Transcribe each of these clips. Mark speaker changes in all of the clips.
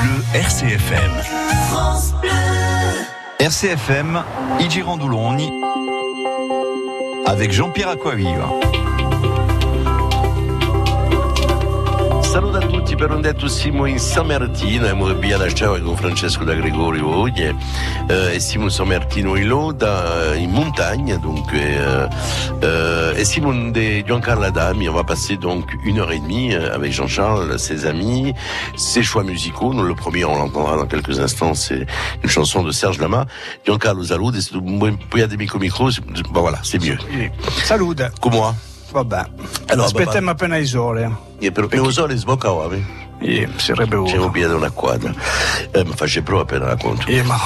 Speaker 1: Bleu RCFM. France Bleu. RCFM, avec Jean-Pierre Aquaviva.
Speaker 2: Saluto a tutti per un detto siamo in San Martino e abbiamo lasciato con Francesco da Gregorio Voglie euh, e siamo in San Martino in Loda in montagna donc euh, euh, et Simon de Giancarlo Adami on va passer donc une heure et demie avec Jean-Charles ses amis ses choix musicaux. Nous le premier on l'entendra dans quelques instants c'est une chanson de Serge Lama. Giancarlo Salud e se tu puoi micro bah voilà c'est mieux.
Speaker 3: Salute.
Speaker 2: Come
Speaker 3: Vabbè.
Speaker 2: Allora,
Speaker 3: Aspettiamo appena il sole.
Speaker 2: E per me sole sboccava,
Speaker 3: Eh, sarebbe
Speaker 2: C'è
Speaker 3: uno.
Speaker 2: un piede una quadra. Eh, mi faccio prova appena racconto.
Speaker 3: Eh, ma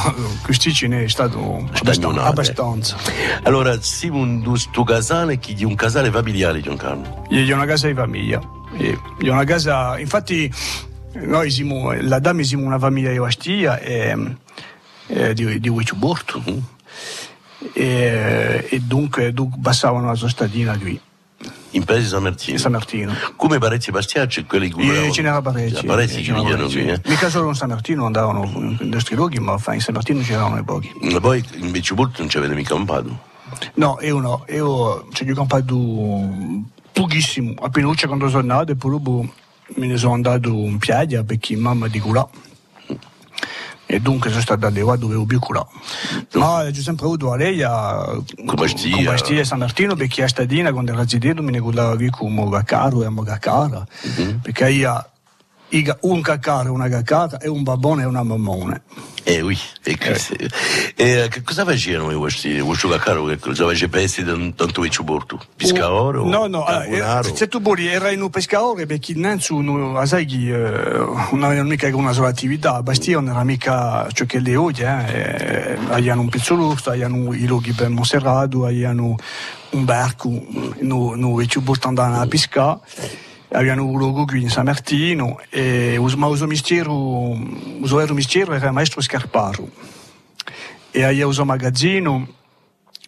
Speaker 3: questi ce n'è stato abbastanza. Abbastanza.
Speaker 2: Allora, Simon dus tu casale, chi di un casale familiare, Giancarlo.
Speaker 3: Io ho una casa di famiglia. Ho una casa, infatti, noi siamo, la dame siamo una famiglia di Bastia e, e di, di Uicciuborto. E, e dunque, dunque passavano la sostadina qui,
Speaker 2: In paese San Martino.
Speaker 3: in San Martino.
Speaker 2: Come parecchi bastiacci, quelli che
Speaker 3: E ce n'era parecchi.
Speaker 2: Parecchi
Speaker 3: Ce
Speaker 2: che vivono qui. Eh.
Speaker 3: Mica solo in San Martino andavano in questi luoghi, ma in San Martino c'erano i pochi.
Speaker 2: Ma Poi invece molto non ci avete mica campato.
Speaker 3: No, io no, io ci ho campato pochissimo, appena c'è quando sono nato e poi dopo me ne sono andato in piaggia perché mamma di curà. E dunque sono stato da qua dove ho più curà. Ma ho sempre avuto a lei a
Speaker 2: Con Bastia.
Speaker 3: con Bastia e San Martino perché a stadina quando era zitto me ne guardava qui come un caro e una caccara. Perché io iga un caccara, una caccara e un babone e una mammone.
Speaker 2: Eh oui, e, che, e che cosa facevano questi, questo caccaro? Che cosa faceva pesti tanto vicino porto? Piscaore o
Speaker 3: No, no, allora,
Speaker 2: carbonaro?
Speaker 3: eh, se tu vuoi era in un pescaore perché innanzi uno, sai che eh, non aveva mica una sola attività, Bastia non era mica ciò che le oggi, eh, avevano un pizzolotto, avevano i luoghi per Monserrato, avevano un barco, no, no, ci andavano a pescare. Avevano un luogo qui in San Martino e us- ma uso mistero, uso ero mistero era maestro Scarparo. E aveva uso magazzino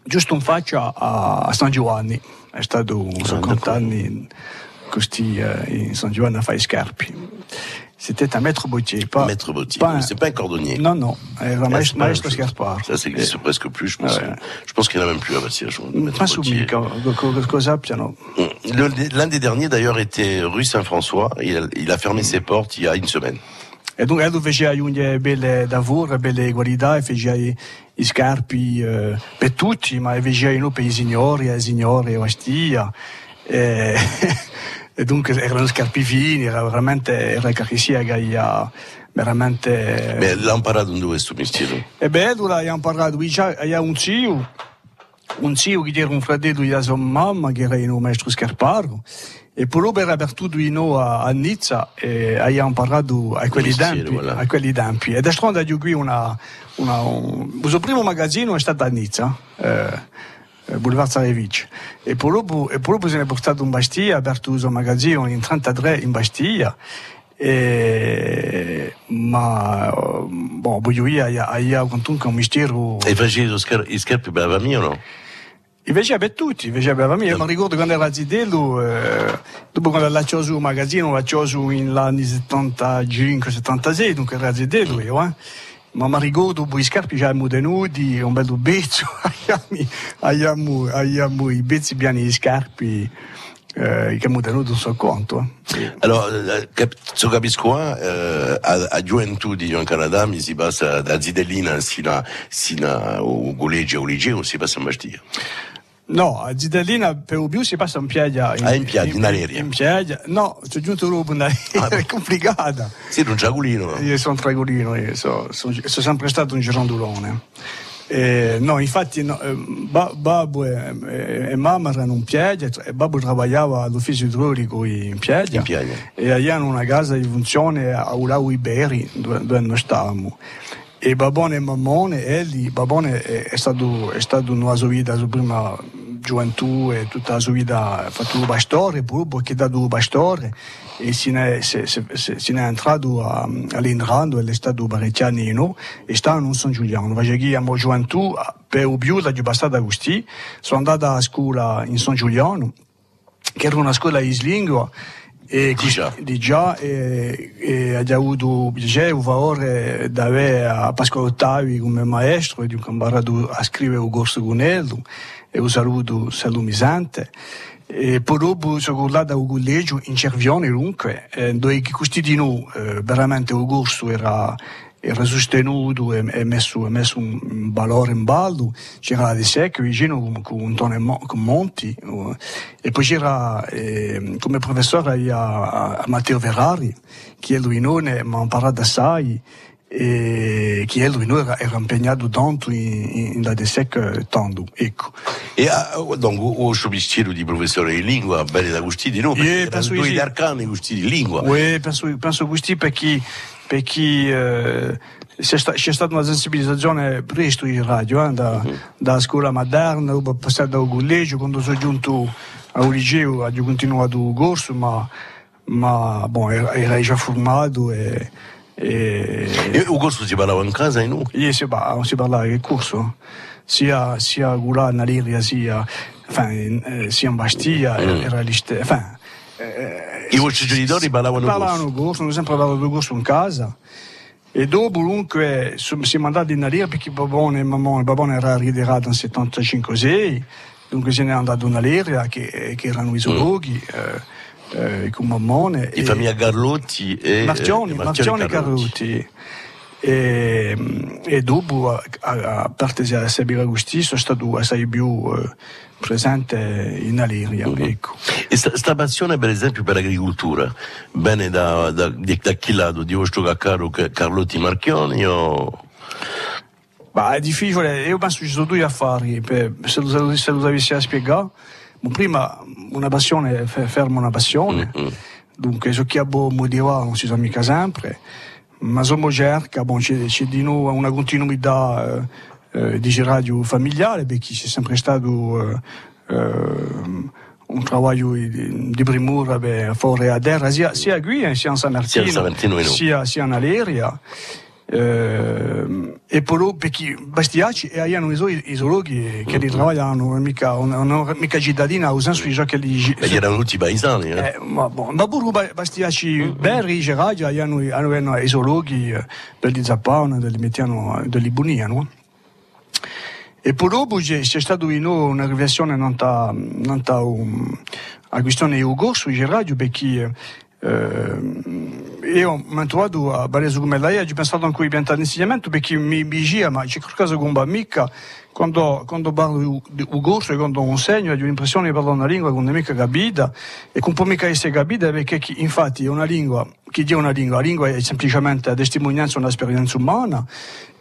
Speaker 3: giusto in faccia a, San Giovanni, è stato sono anni così in San Giovanni a fare i scarpi. C'était un maître bottier, pas,
Speaker 2: Maître Bottier,
Speaker 3: pas un-
Speaker 2: c'est pas un cordonnier.
Speaker 3: Non, non,
Speaker 2: Ah,
Speaker 3: maestro,
Speaker 2: la
Speaker 3: maestro. Scarparo.
Speaker 2: Ça, ça existe presque plus, je pense.
Speaker 3: Ouais.
Speaker 2: Je pense qu'il n'y en a même plus à maître
Speaker 3: Pas cosa abbiano.
Speaker 2: Le- L'un des derniers, d'ailleurs, était rue Saint-François. Il, a- il a fermé ses portes il y a une semaine.
Speaker 3: E dunque lui faceva unghie belle lavoro, belle qualità, e faceva i, scarpi eh, per tutti, ma faceva non per i signori, le signore, a Bastia. E, e dunque erano scarpi fini, era veramente, era carissima, gaia, veramente...
Speaker 2: Mais l'ha imparato dove questo mestiere?
Speaker 3: E beh, parlato, qui c'ha- c'ha un zio, un zio che era un fratello di sua mamma, che era il maestro Scarparo, e poi dopo era per tutto in noi a, a Nizza, e abbiamo parlato a quelli tempi,
Speaker 2: voilà.
Speaker 3: a quelli tempi. Ed è strano io qui una, una, un, il suo primo magazzino è stato a Nizza, eh, Boulevard Zarevich. E poi dopo, e poi dopo se ne è portato in Bastia, ha aperto il suo magazzino in 33 in Bastia, e, ma eh, boh, voglio io, io comunque un mistero
Speaker 2: E facevi i scar- i scarpi per la famiglia o no?
Speaker 3: invece per tutti invece per me io mi ricordo quando era zitello eh, dopo quando l'ha chiuso il magazzino l'ha chiuso negli anni 75-76 dunque era zitello io eh ma poi i scarpi già erano tenuti un bel bezzo abbiamo, i pezzi piani di scarpi eh, che abbiamo tenuto un so conto eh.
Speaker 2: Allora, eh, cap- so capisco eh, a, a gioventù di Gian Canada mi si passa da Zidellina sino a, sino a o collegio o liceo si passa in Bastia.
Speaker 3: No, a Zidellina per lo più si passa in piaggia.
Speaker 2: Ah, in piaggia, in aria.
Speaker 3: In piaggia. No, c'è giunto dopo in aria,
Speaker 2: Ah,
Speaker 3: è complicata.
Speaker 2: Sì, non c'è culino. no?
Speaker 3: Io sono tragolino, io sono, sono, sono sempre stato un girondolone. Eh, no, infatti no, eh, ba- babbo e, e- e mamma erano in piaggia, e babbo lavorava all'ufficio idraulico in piaggia,
Speaker 2: In piaggia.
Speaker 3: e avevano una casa di funzione a Ulau Iberi, dove, dove noi stavamo. E Babone e Mammone, Eli, Babone è, è stato, è stato nella sua vita, la sua prima gioventù e tutta la sua vita ha fatto il pastore, dopo ha chiesto il pastore e se ne, se, se, se, se è entrato all'Indrando e è stato parecchi anni no, e sta in San Giuliano. Perché io amo gioventù, per il più, l'ho passata così, sono andata a scuola in San Giuliano, che era una scuola di e
Speaker 2: di già.
Speaker 3: e, e ha avuto piacere un valore di avere Pasquale Ottavi come maestro e di un camparato a scrivere un corso con lui e un saluto salumisante e poi dopo sono andato al collegio in Cervione dunque eh, dove questi di noi eh, veramente il corso era sostenuto e, e messo, messo, un valore in ballo, c'era la Secco vicino con, con Tone con Monti uh, e poi c'era eh, come professore a, a, Matteo Ferrari, che lui non mi ha imparato assai e che lui non era, era impegnato tanto in, in, la De Sec tanto, ecco.
Speaker 2: E uh, donc, o mestiere di professore di lingua, bene da questi di noi,
Speaker 3: yeah,
Speaker 2: erano due sì. arcani questi di lingua.
Speaker 3: Oui, penso, penso questi perché perché eh, c'è, sta, c'è, stata una sensibilizzazione presto in radio, eh, da, uh-huh. da scuola moderna, ho passato al collegio, quando sono giunto al liceo ho continuato il corso, ma, ma bon, era, già formato e,
Speaker 2: e... e il corso si parlava in casa e
Speaker 3: no? Sì, si, si parlava del corso, sia, sia a Gulà, a Liria, sia, enfin, sia in Bastia, mm. era lì, enfin,
Speaker 2: I vostri genitori parlavano
Speaker 3: Parlavano corso, hanno sempre parlato corso in casa. E dopo comunque siamo andati in Alia perché Babone e mamma, il Babone era ritirato nel 75-6, dunque se ne è andato in Aleria che, che erano i zoologhi. Mm. Eh, eh, con Mammone.
Speaker 2: Di famiglia Carlotti e
Speaker 3: Marcioni, eh, Marcioni Carlotti. E, e dopo, a, a parte di Sebira Agustì, sono stato assai più eh, presente in Aliria. Uh-huh. Ecco.
Speaker 2: E sta, passione, per esempio, per l'agricoltura, bene da, da, da chi lato? Di vostro caro Carlotti Marchioni o...
Speaker 3: Ma è difficile, io penso che ci sono due affari, se, lo, se lo dovessi spiegare. Prima, una passione ferma una passione, mm-hmm. dunque, su chi ha buon non si sa mica sempre, ma insomma cerca, bon, c'è, c'è di noi una continuità eh, eh, di radio familiare perché c'è sempre stato eh, eh un lavoro di, di primura fare a terra sia, sia qui sia in San Martino, sia, sia in Aleria. Eh, e poi perché Bastiaci e hanno i, zoologhi che li lavorano mica, non mica cittadina nel senso che li
Speaker 2: e erano tutti paesani eh?
Speaker 3: eh ma, bon, ma pure Bastiaci mm-hmm. Berri Geraggia hanno, hanno i zoologhi eh, degli Zappano degli Mettiano degli Bunia no? E poi dopo c'è, stata una riflessione non ta, non ta um, a questione corso di radio perché eh, io mi ho trovato a Barese come lei, ho pensato anche a piantare l'insegnamento perché mi vigia, ma c'è qualcosa che non mica. Quando, quando parlo di un corso e quando insegno ho l'impressione di parlare una lingua che non è mica capita e che non può mica essere capita perché infatti è una lingua, chi dice una lingua, la lingua è semplicemente la testimonianza di un'esperienza umana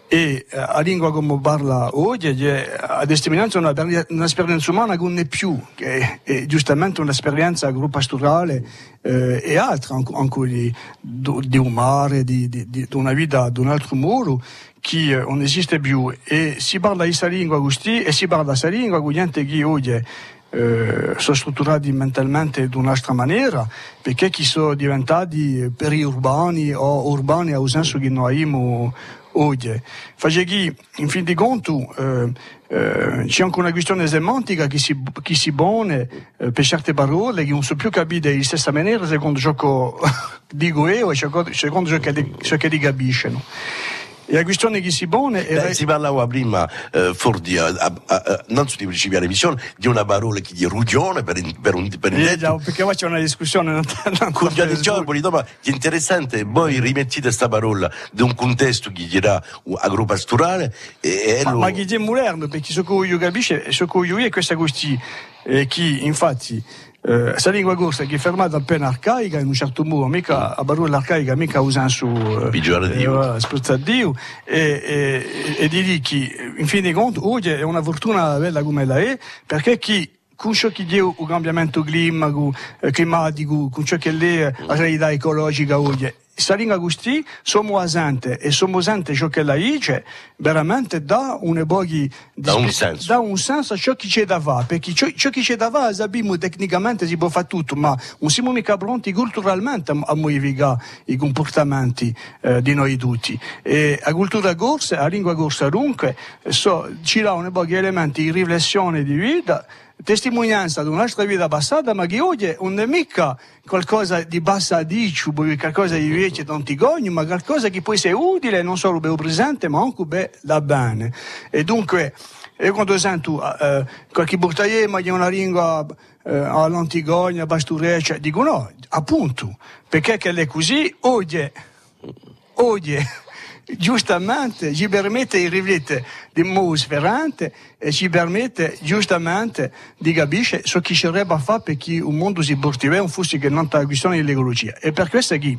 Speaker 3: e eh, la lingua come parla oggi è a testimonianza un'esperienza umana che non è più, che è, giustamente un'esperienza agropastorale eh, e altra, anche di, di un mare, di, di, di, una vita di un altro modo che non esiste più. E si parla questa lingua così e si parla questa lingua con gente che oggi eh, sono strutturati mentalmente in un'altra maniera perché chi sono diventati periurbani o urbani nel senso che noi abbiamo Face che, in fin di conto, eh, eh, c'è anche una questione semantica che si, che si pone eh, per certe parole che non so più capire in stessa maniera secondo ciò che dico io e secondo ciò che, ciò che capiscono. E la questione che si pone
Speaker 2: è... Eh, si parlava prima, eh, fuori, a, a, a, non di principiare visione, di una parola che di rugione per, per un per
Speaker 3: eh, perché qua c'è una discussione
Speaker 2: con gli giorni, dopo è interessante, voi rimettete questa parola di un contesto che dirà agropastorale e,
Speaker 3: e ma, lo... ma che è moderno, perché so che io capisco, so che io è questa questione eh, che infatti eh, sa lingua corsa che è fermata appena arcaica in un certo modo, mica a parola arcaica, mica usando su
Speaker 2: eh, Dio,
Speaker 3: eh, Dio. E, e, e di lì che in fin dei conti oggi è una fortuna bella come la è perché chi con ciò che è il cambiamento climatico, con ciò che è la realtà ecologica oggi Salinga Agustì siamo asante e siamo asante ciò che la dice veramente dà un boghi
Speaker 2: da un senso.
Speaker 3: da un senso a ciò che c'è da fare perché ciò, ciò che c'è da fare sappiamo tecnicamente si può fare tutto ma non siamo mica pronti culturalmente a modificare i comportamenti eh, di noi tutti. E la cultura corsa la lingua corsa dunque so, ci dà un boghi elementi di riflessione di vita testimonianza di un'altra vita passata, ma che oggi non è mica qualcosa di bassa dici, qualcosa di invece non ti gogno, ma qualcosa che può essere utile non solo per il presente, ma anche per la bene. E dunque, io quando sento eh, qualche buttaie, ma che una lingua eh, all'Antigogna, Bastureccia, dico no, appunto, perché che è così, oggi, oggi giustamente ci permette di riflettere di modo sferrante e ci permette giustamente di capire so chi sarebbe a fare perché un mondo si portiva un fosse che non ha questione di ecologia e per questo che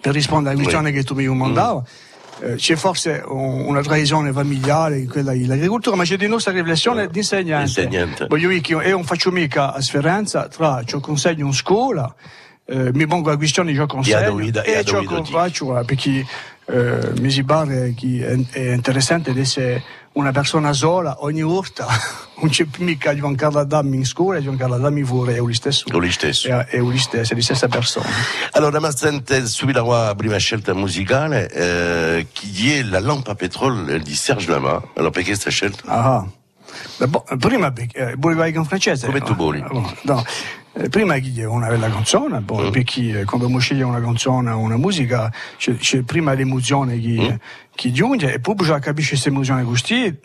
Speaker 3: per rispondere alla questione che tu mi mandavi eh, c'è forse un, una tradizione familiare quella dell'agricoltura ma c'è di nostra riflessione no, di insegnante. Voglio dire che io non faccio mica a sferenza tra ciò che consegno in scuola mi pongo la questione che consegno e ciò che faccio perché eh, mi pare che è, interessante essere una persona sola ogni volta non c'è mica Giancarlo Adami in scuola e Giancarlo Adami fuori è lui stesso.
Speaker 2: È lui stesso.
Speaker 3: È, è lui stesso, è la stessa persona.
Speaker 2: Allora ma sente subito la prima scelta musicale eh, chi è la lampa a petrolio di Serge Lama? Allora perché questa scelta?
Speaker 3: Ah, Bo, prima eh, volevo in francese?
Speaker 2: Come tu vuoi.
Speaker 3: no, no. Eh, prima chi una bella canzone, poi mm. perché quando sceglie una canzone o una musica c'è, c'è prima l'emozione che, mm. che giunge e poi bisogna capire questa emozione così.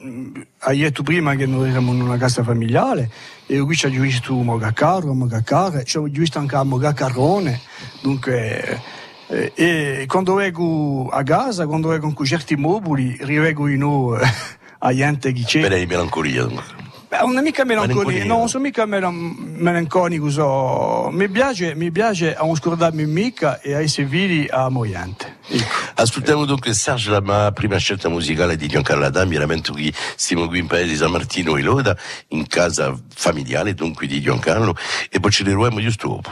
Speaker 3: Hai detto prima che noi eravamo in una casa familiare e qui ci ha visto moga carro, moga carro, ci ho visto anche moga carrone, dunque... Eh, e quando vengo a casa, quando vengo con certi mobili, rivengo in noi a gente che c'è.
Speaker 2: Bene, melancolia.
Speaker 3: Beh, non è mica melanconico, non sono mica melanconico, so. mi, piace, mi piace a non scordarmi mica e a essere vivi a moiante.
Speaker 2: Ecco. Ascoltiamo dunque Serge, la mia prima scelta musicale di Giancarlo Adami, veramente qui siamo qui in paese di San Martino e Loda, in casa familiare dunque di Giancarlo, e poi ci ritroviamo giusto dopo.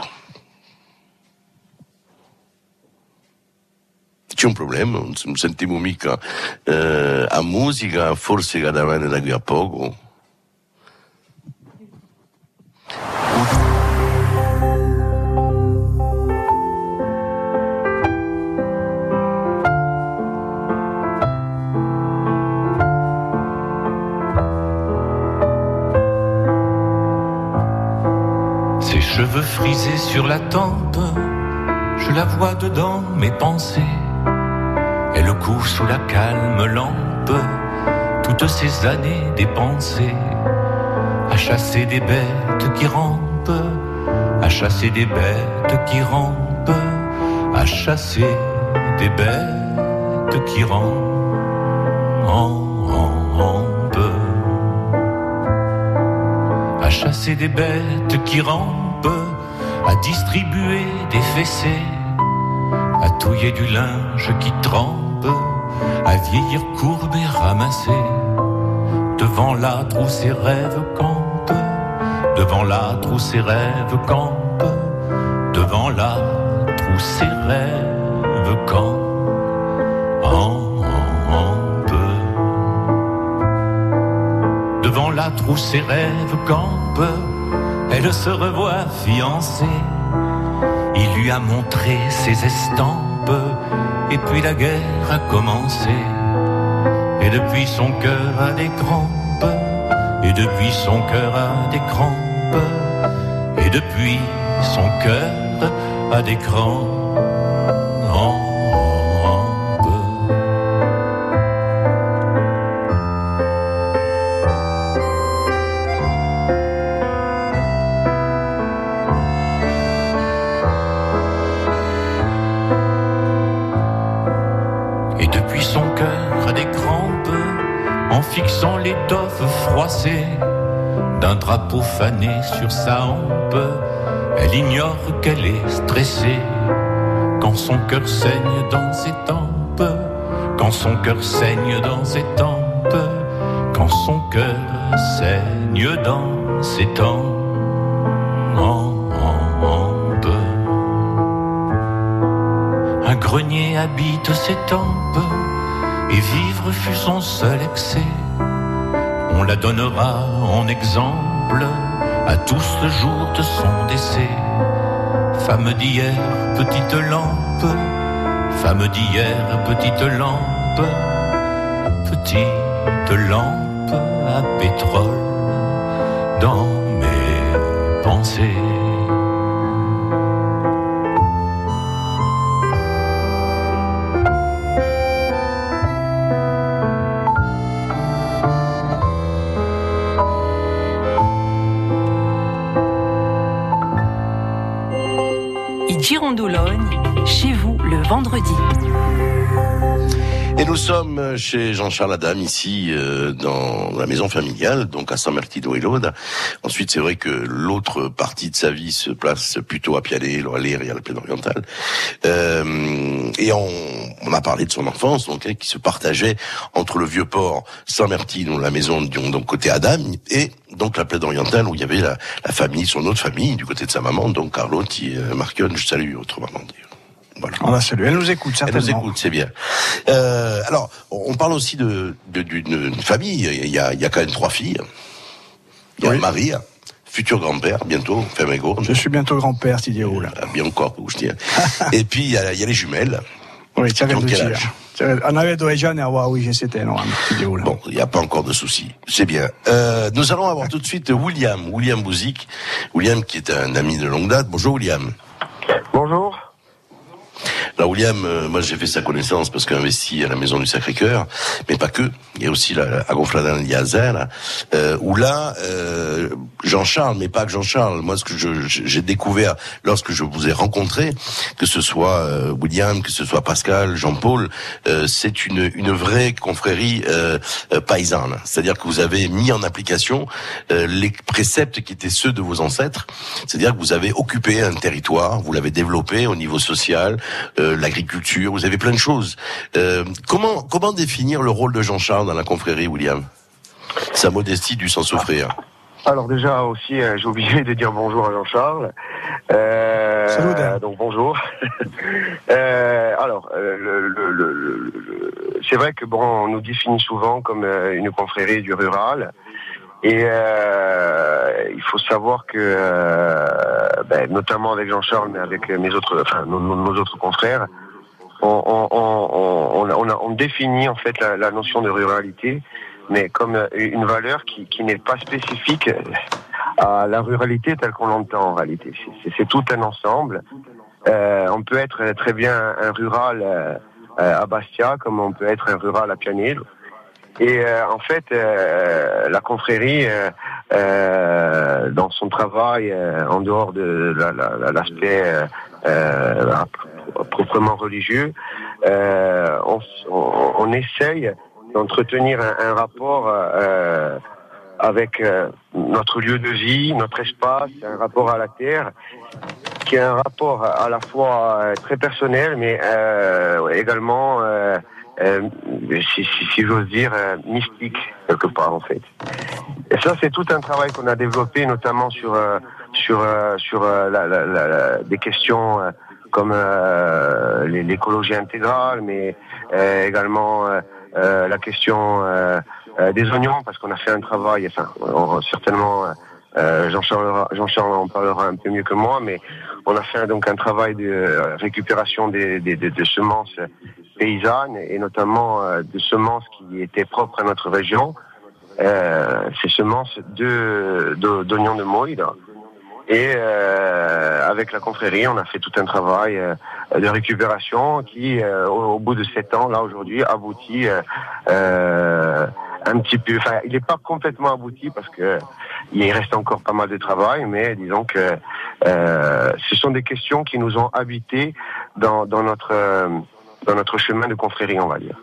Speaker 2: c'è un problema, non sentiamo mica eh, a musica, forse cadavane da qui a poco.
Speaker 4: Ses cheveux frisés sur la tempe, je la vois dedans mes pensées. Elle court sous la calme lampe, toutes ces années dépensées chasser des bêtes qui rampent, à chasser des bêtes qui rampent, à chasser des bêtes qui rampent. À chasser des bêtes qui rampent, à distribuer des fessées, à touiller du linge qui trempe, à vieillir courbe et ramasser devant l'âtre où ses rêves campent devant l'âtre où ses rêves campent, devant l'âtre où ses rêves campent. Devant l'âtre où ses rêves campent, elle se revoit fiancée. Il lui a montré ses estampes, et puis la guerre a commencé. Et depuis son cœur a des crampes, et depuis son cœur a des crampes et depuis son cœur a des crampes. D'un drapeau fané sur sa hampe. Elle ignore qu'elle est stressée. Quand son cœur saigne dans ses tempes, quand son cœur saigne dans ses tempes, quand son cœur saigne dans ses tempes. Un grenier habite ses tempes. Et vivre fut son seul excès on la donnera en exemple à tous le jour de son décès. Femme d'hier, petite lampe, femme d'hier, petite lampe, petite lampe à pétrole dans mes pensées.
Speaker 2: Et nous sommes chez Jean-Charles Adam, ici, euh, dans la maison familiale, donc à San Martino et l'Aude. Ensuite, c'est vrai que l'autre partie de sa vie se place plutôt à Pianet, à Lire et à la plaine orientale. Euh, et on, on, a parlé de son enfance, donc, hein, qui se partageait entre le vieux port San Martino, la maison donc côté Adam, et donc la plaine orientale où il y avait la, famille, son autre famille, du côté de sa maman, donc Carlotte et euh, je salue votre maman.
Speaker 3: On la salue. Elle nous écoute certainement.
Speaker 2: Elle nous écoute, c'est bien. Euh, alors, on parle aussi de d'une famille. Il y, a, il y a quand même trois filles. Il y a oui. Marie, futur grand-père, bientôt, Fermego.
Speaker 3: Je suis bientôt grand-père, Didier Roule.
Speaker 2: Ah, bien encore, je tiens. Et puis, il y, a, il y a les jumelles.
Speaker 3: Oui, tu Donc, quel âge? On avait deux anni a oui, c'était non,
Speaker 2: Bon, il n'y a pas encore de souci. C'est bien. Euh, nous allons avoir tout de suite William, William Bouzik. William qui est un ami de longue date. Bonjour William.
Speaker 5: Bonjour.
Speaker 2: Alors William, euh, moi j'ai fait sa connaissance parce qu'il investi à la Maison du Sacré-Cœur, mais pas que. Il y a aussi la, à Gonfladan Yazel, euh, où là, euh, Jean-Charles, mais pas que Jean-Charles, moi ce que j'ai découvert lorsque je vous ai rencontré, que ce soit euh, William, que ce soit Pascal, Jean-Paul, euh, c'est une, une vraie confrérie euh, paysanne. C'est-à-dire que vous avez mis en application les préceptes qui étaient ceux de vos ancêtres. C'est-à-dire que vous avez occupé un territoire, vous l'avez développé au niveau social, euh, l'agriculture, vous avez plein de choses. Euh, comment comment définir le rôle de Jean-Charles dans la confrérie, William? Sa modestie du sans souffrir.
Speaker 5: Alors déjà aussi, euh, j'ai oublié de dire bonjour à Jean-Charles. Euh,
Speaker 3: Salut,
Speaker 5: donc bonjour. euh, alors, le, le, le, c'est vrai que bon, on nous définit souvent comme une confrérie du rural. Et euh, il faut savoir que, euh, ben, notamment avec Jean-Charles, mais avec mes autres, enfin nos, autres confrères, on, on, on, on, on définit en fait la, la, notion de ruralité, mais comme une valeur qui, qui n'est pas spécifique à la ruralité telle qu'on l'entend en réalité. C'est tout un ensemble. Euh, on peut être très bien un rural euh, à Bastia, comme on peut être un rural à Pianil et euh, en fait, euh, la confrérie, euh, dans son travail, en dehors de l'aspect proprement religieux, on, on, essaye d'entretenir un, un, rapport avec notre lieu de vie, notre espace, un rapport à la terre, qui est un rapport à la fois très personnel, mais également euh, si, j'ose dire, euh, mystique quelque part en fait. Et ça, c'est tout un travail qu'on a développé, notamment sur euh, sur sur des questions comme l'écologie intégrale, mais également la question des oignons, parce qu'on a fait un travail, certainement. Jean-Charles Jean en parlera un peu mieux que moi, mais on a fait donc un travail de récupération des, des, des, des semences paysannes et notamment euh, de semences qui étaient propres à notre région. Euh, ces semences de d'oignons de, moïde. Et euh, avec la confrérie, on a fait tout un travail euh, de récupération qui, euh, au, bout de sept ans, là aujourd'hui, aboutit un petit peu. Enfin, il n'est pas complètement abouti parce que il reste encore pas mal de travail, mais disons que ce sont des questions qui nous ont habités dans, dans notre dans notre chemin de confrérie, on va dire.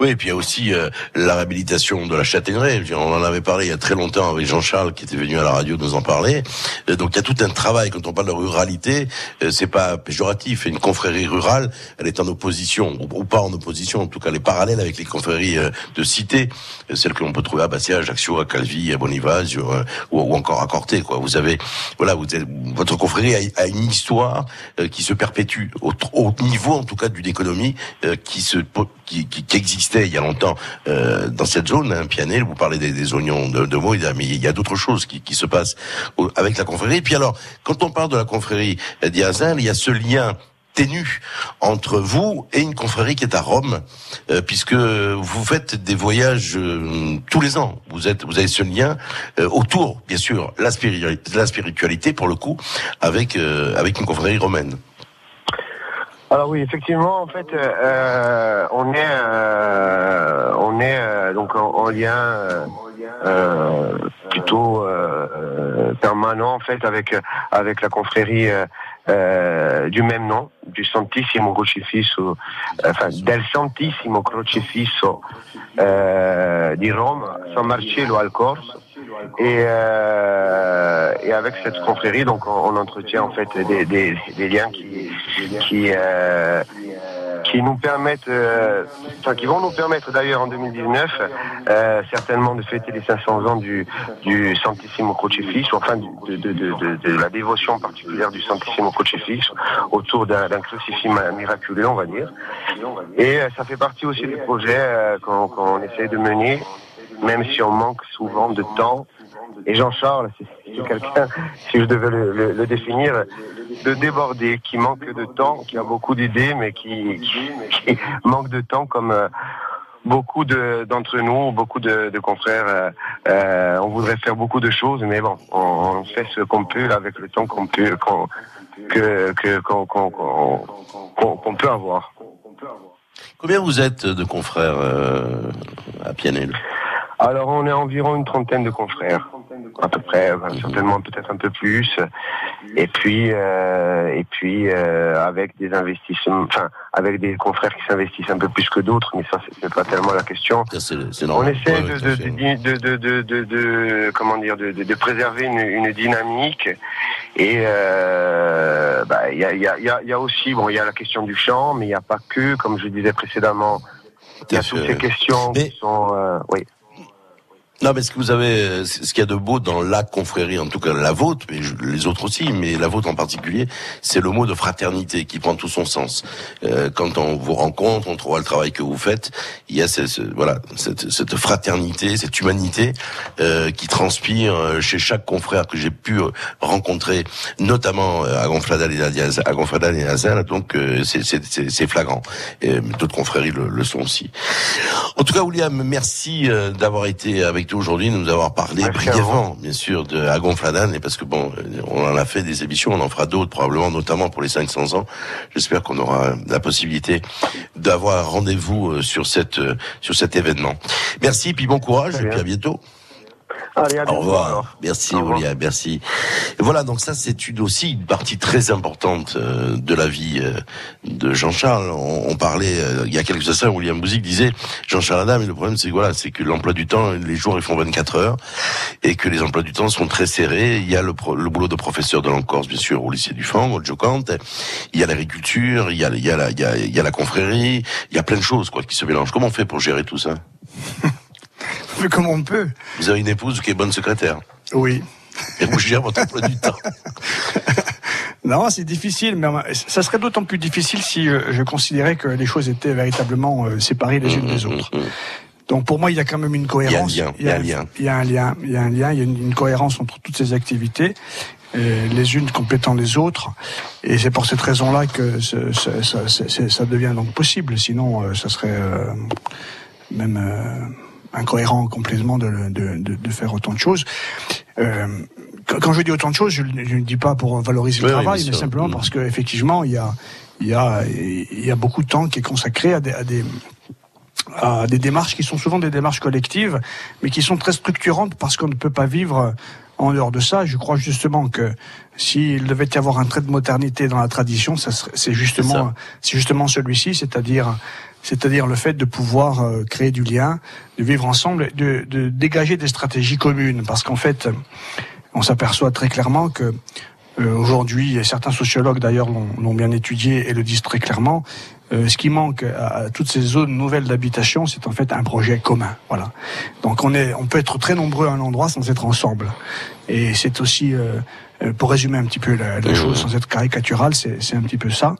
Speaker 2: Oui, et puis il y a aussi euh, la réhabilitation de la châtaigneraie. On en avait parlé il y a très longtemps avec Jean-Charles qui était venu à la radio nous en parler. Euh, donc il y a tout un travail quand on parle de ruralité. Euh, c'est pas péjoratif. Une confrérie rurale, elle est en opposition ou, pas en opposition. En tout cas, elle est parallèle avec les confréries de cité, celles que l'on peut trouver à Bastia, à Ajaccio, à Calvi, à Bonivaz ou, ou, encore à Corté. Quoi. Vous avez, voilà, vous êtes, votre confrérie a, a, une histoire qui se perpétue au, au, niveau, en tout cas, d'une économie qui se qui, qui, qui existait il y a longtemps euh, dans cette zone, hein, Pianel, vous parlez des, des oignons de, de mots, mais il y a d'autres choses qui, qui, se passent avec la confrérie. Et puis alors, quand on parle de la confrérie d'Iazal, il y a ce lien ténue entre vous et une confrérie qui est à Rome, euh, puisque vous faites des voyages euh, tous les ans. Vous êtes, vous avez ce lien euh, autour, bien sûr, la spiritualité, la spiritualité pour le coup, avec avec une confrérie romaine.
Speaker 5: Alors oui, effectivement, en fait, on est on est donc en, lien plutôt permanent en fait avec avec la confrérie euh, du même nom, du Santissimo Crocifisso, enfin del Santissimo Crocifisso euh, di Rome, San Marcello al Corso. Et, euh, et avec cette confrérie, donc on, entretient en fait des, des, des liens qui, qui euh, qui nous permettent, euh, enfin qui vont nous permettre d'ailleurs en 2019 euh, certainement de fêter les 500 ans du, du Santissimo Crocifix, enfin de, de, de, de, la dévotion particulière du Santissimo Crocifix autour d'un crucifix miraculeux, on va dire. Et euh, ça fait partie aussi des projets euh, qu'on essaie de mener, même si on manque souvent de temps. Et Jean-Charles, c'est quelqu'un, si je devais le, le définir, de déborder, qui manque de temps, qui a beaucoup d'idées, mais qui, manque de temps comme euh, beaucoup d'entre nous, beaucoup de, confrères. Euh, euh, on voudrait faire beaucoup de choses, mais bon, on, fait ce qu'on peut avec le temps qu'on peut, qu'on que, qu'on peut avoir.
Speaker 2: Combien vous êtes de confrères à Pianel?
Speaker 5: Alors on est environ une trentaine de confrères à peu près, certainement peut-être un peu plus. Et puis, euh, et puis euh, avec des investissements, enfin avec des confrères qui s'investissent un peu plus que d'autres, mais ça c'est pas tellement la question. On essaie de, de, de, de, de, comment dire, de, de, préserver une, une dynamique. Et euh, bah, il y, a, y, a, y a aussi, bon, il y a la question du champ, mais il n'y a pas que, comme je disais précédemment, il y a toutes ces questions qui sont, euh, oui.
Speaker 2: Non, mais ce que vous avez, ce qu'il y a de beau dans la confrérie, en tout cas la vôtre, mais les autres aussi, mais la vôtre en particulier, c'est le mot de fraternité qui prend tout son sens. Euh, quand on vous rencontre, on voit le travail que vous faites, il y a ce, voilà cette, cette, fraternité, cette humanité euh, qui transpire euh, chez chaque confrère que j'ai pu euh, rencontrer, notamment à Gonfladal et à, Gonfladal et donc c'est flagrant. Et d'autres confréries le, le, sont aussi. En tout cas, William, merci d'avoir été avec aujourd'hui, nous avoir parlé brièvement, bien sûr, de Agon Fladan, et parce que bon, on en a fait des émissions, on en fera d'autres probablement, notamment pour les 500 ans. J'espère qu'on aura la possibilité d'avoir rendez-vous euh, sur cette euh, sur cet événement. Merci, puis bon courage, et puis à bientôt. Au revoir. Merci, William. Merci. voilà, donc ça, c'est une, aussi une partie très importante euh, de la vie euh, de Jean-Charles. On, parlait, euh, il y a quelques instants, William Bouzic disait, Jean-Charles Adam, le problème, c'est que voilà, c'est que l'emploi du temps, les jours, ils font 24 heures, et que les emplois du temps sont très serrés. Il y a le, le boulot de professeur de l'Encorse, bien sûr, au lycée du Fang, au Jocante. Il y a l'agriculture, il y a, il y a la, il y a, il y a la confrérie, il y a plein de choses, quoi, qui se mélangent. Comment on fait pour gérer tout ça?
Speaker 3: comme on peut.
Speaker 2: Vous avez une épouse qui est bonne secrétaire.
Speaker 3: Oui.
Speaker 2: Et vous gérez votre emploi du temps.
Speaker 3: Non, c'est difficile, mais ça serait d'autant plus difficile si euh, je, considérais que les choses étaient véritablement euh, séparées les unes des mmh, mmh, autres. Mmh. Donc pour moi, il y a quand même une cohérence.
Speaker 2: Il y a un lien. Il y a un lien.
Speaker 3: Il y a un lien. Il y a un lien. Il y a une, cohérence entre toutes ces activités, les unes complétant les autres. Et c'est pour cette raison-là que ça, devient donc possible. Sinon, euh, ça serait même incohérent complètement de, de, de, faire autant de choses. Euh, quand je dis autant de choses, je ne dis pas pour valoriser le travail, mais simplement mm. parce qu'effectivement, il y a, il y, a, il y a beaucoup de temps qui est consacré à des, à des à des démarches qui sont souvent des démarches collectives, mais qui sont très structurantes parce qu'on ne peut pas vivre en dehors de ça. Je crois justement que s'il devait y avoir un trait de modernité dans la tradition, c'est justement, c'est justement celui-ci, c'est-à-dire c'est-à-dire le fait de pouvoir euh, créer du lien, de vivre ensemble, de, de dégager des stratégies communes, parce qu'en fait, on s'aperçoit très clairement que euh, aujourd'hui, et certains sociologues d'ailleurs l'ont bien étudié et le disent très clairement, euh, ce qui manque à, toutes ces zones nouvelles d'habitation, c'est en fait un projet commun. Voilà. Donc on est, on peut être très nombreux à un endroit sans être ensemble. Et c'est aussi, pour résumer un petit peu la, la chose, sans être caricatural, c'est un petit peu ça.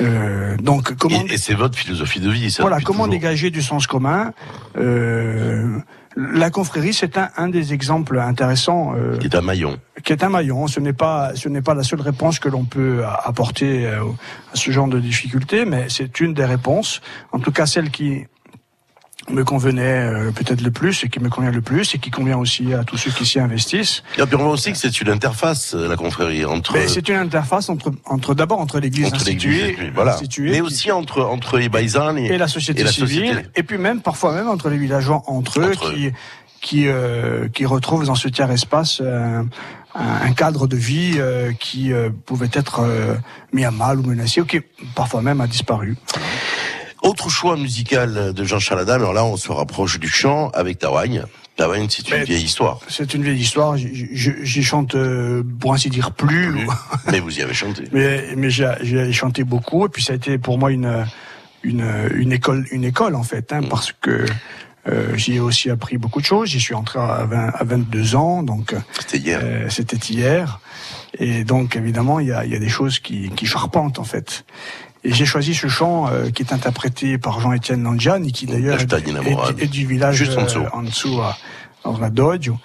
Speaker 2: Euh, donc comment et, c'est votre philosophie de vie, ça.
Speaker 3: Voilà, comment dégager du sens commun, euh, La confrérie, c'est un, un, des exemples intéressants.
Speaker 2: Euh, qui est un maillon.
Speaker 3: Qui est un maillon. Ce n'est pas, ce n'est pas la seule réponse que l'on peut apporter à ce genre de difficulté, mais c'est une des réponses. En tout cas, celle qui me convenait euh, peut-être le plus et qui me convient le plus et qui convient aussi à tous ceux qui s'y investissent.
Speaker 2: Et puis on voit aussi que c'est une interface, la confrérie, entre.
Speaker 3: C'est une interface entre, entre d'abord entre l'Église instituée,
Speaker 2: voilà. mais aussi entre entre les paysans
Speaker 3: et, la société civile, et puis même parfois même entre les villageois entre, eux qui qui euh, qui retrouvent dans ce tiers espace euh, un, cadre de vie euh, qui pouvait être mis à mal ou menacé ou qui parfois même a disparu.
Speaker 2: Autre choix musical de Jean Chaladin, alors là on se rapproche du chant avec Tawagne. Tawagne, c'est une vieille histoire.
Speaker 3: C'est une vieille histoire. J'y chante, euh, pour ainsi dire, plus.
Speaker 2: mais vous y avez chanté.
Speaker 3: Mais, mais j'ai chanté beaucoup. Et puis ça a été pour moi une, une, une école, une école en fait, hein, mm. parce que euh, j'y ai aussi appris beaucoup de choses. J'y suis entré à, 20, à 22 ans, donc
Speaker 2: c'était hier.
Speaker 3: Euh, c'était hier. Et donc évidemment, il y a, y a, des choses qui, qui charpentent en fait. Et j'ai choisi ce chant euh, qui est interprété par Jean-Étienne Langiani, qui d'ailleurs est, du village
Speaker 2: Juste en dessous,
Speaker 3: en dessous à, à Doggio.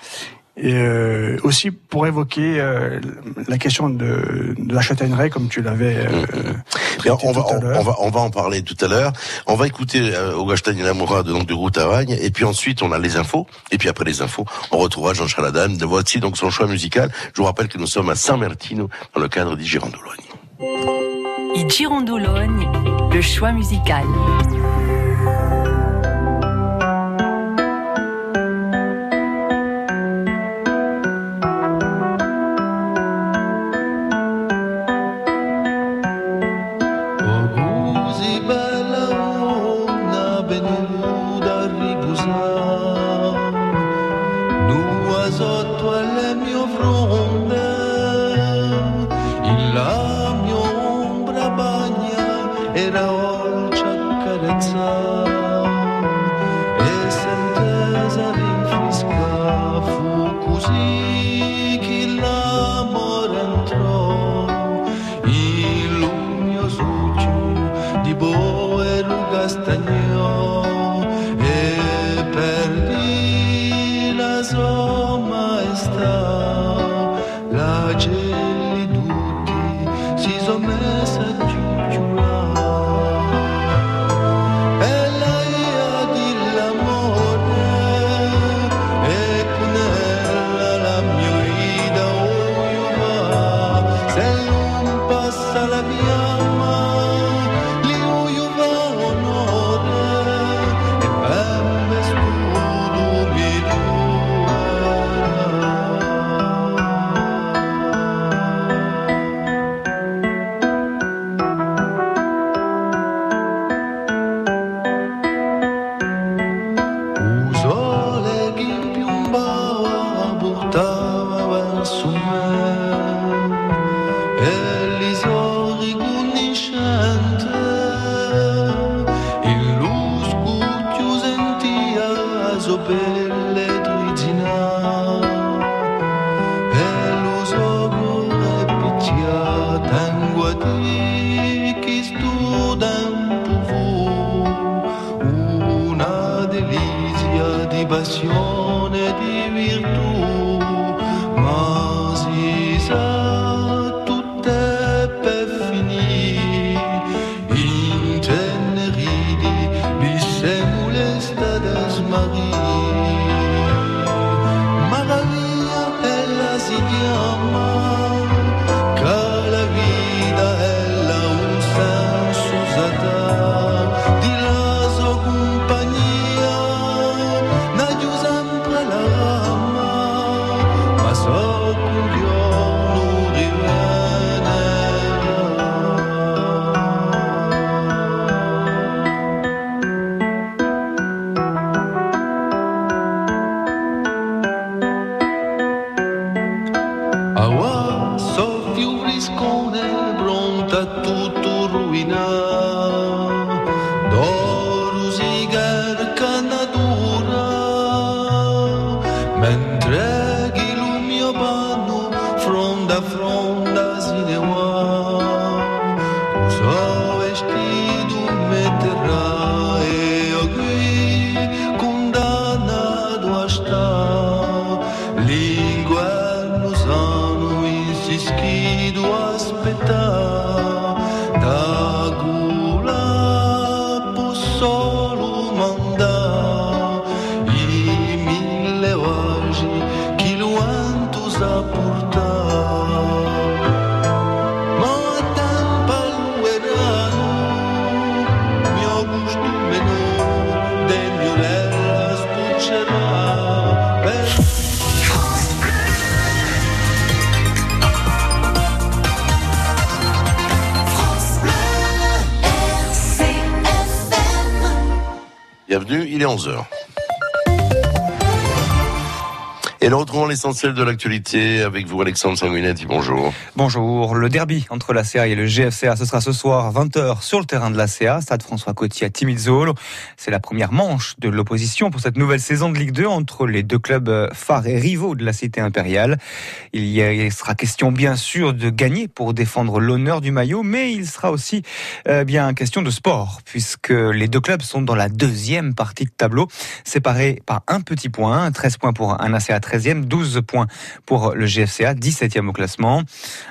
Speaker 3: Et euh, aussi pour évoquer euh, la question de, de, la châtaigneraie, comme tu l'avais euh,
Speaker 2: mm, mm. on, va, on, va, on va en parler tout à l'heure. On va écouter euh, Augustin Namoura de donc de Routavagne, et puis ensuite on a les infos, et puis après les infos, on retrouvera Jean Chaladan. De voici donc son choix musical. Je vous rappelle que nous sommes à San Martino dans le cadre d'Igirandologne.
Speaker 6: I Girondologne, le choix musical.
Speaker 2: Bienvenue, il est 11h. Et nous retrouvons l'essentiel de l'actualité avec vous, Alexandre Sanguinetti. Bonjour.
Speaker 7: Bonjour. Le derby entre l'ACA et le GFCA, ce sera ce soir 20h sur le terrain de l'ACA, stade François Coty à Timizzolo. C'est la première manche de l'opposition pour cette nouvelle saison de Ligue 2 entre les deux clubs phares et rivaux de la cité impériale. Il y sera question bien sûr de gagner pour défendre l'honneur du maillot, mais il sera aussi euh, bien question de sport puisque les deux clubs sont dans la deuxième partie de tableau, séparés par un petit point, 13 points pour un ACA 13 12 points pour le GFCA, 17e au classement.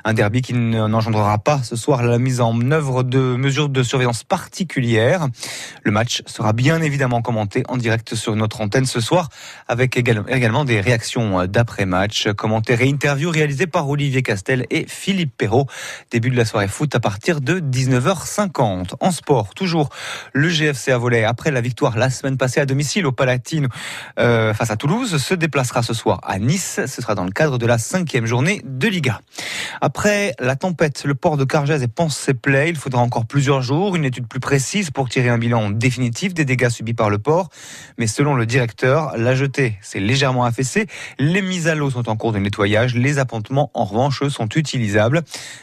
Speaker 7: Un derby qui n'engendrera pas ce soir la mise en œuvre de mesures de surveillance particulières. Le match sera bien évidemment commenté en direct sur notre antenne ce soir avec également des réactions d'après-match, commentaires et interviews réalisés par Olivier Castel et Philippe Perrault. Début de la soirée foot à partir de 19h50. En sport, toujours le GFCA volet après la victoire la semaine passée à domicile au Palatine euh, face à Toulouse se déplacera ce soir à Nice. Ce sera dans le cadre de la cinquième journée de Liga. Après la tempête, le port de Cargèse est pense ses plaies. Il faudra encore plusieurs jours, une étude plus précise pour tirer un bilan définitif des dégâts subis par le port. Mais selon le directeur, la jetée s'est légèrement affaissée. Les mises à l'eau sont en cours de nettoyage. Les appontements, en revanche, sont utilisables.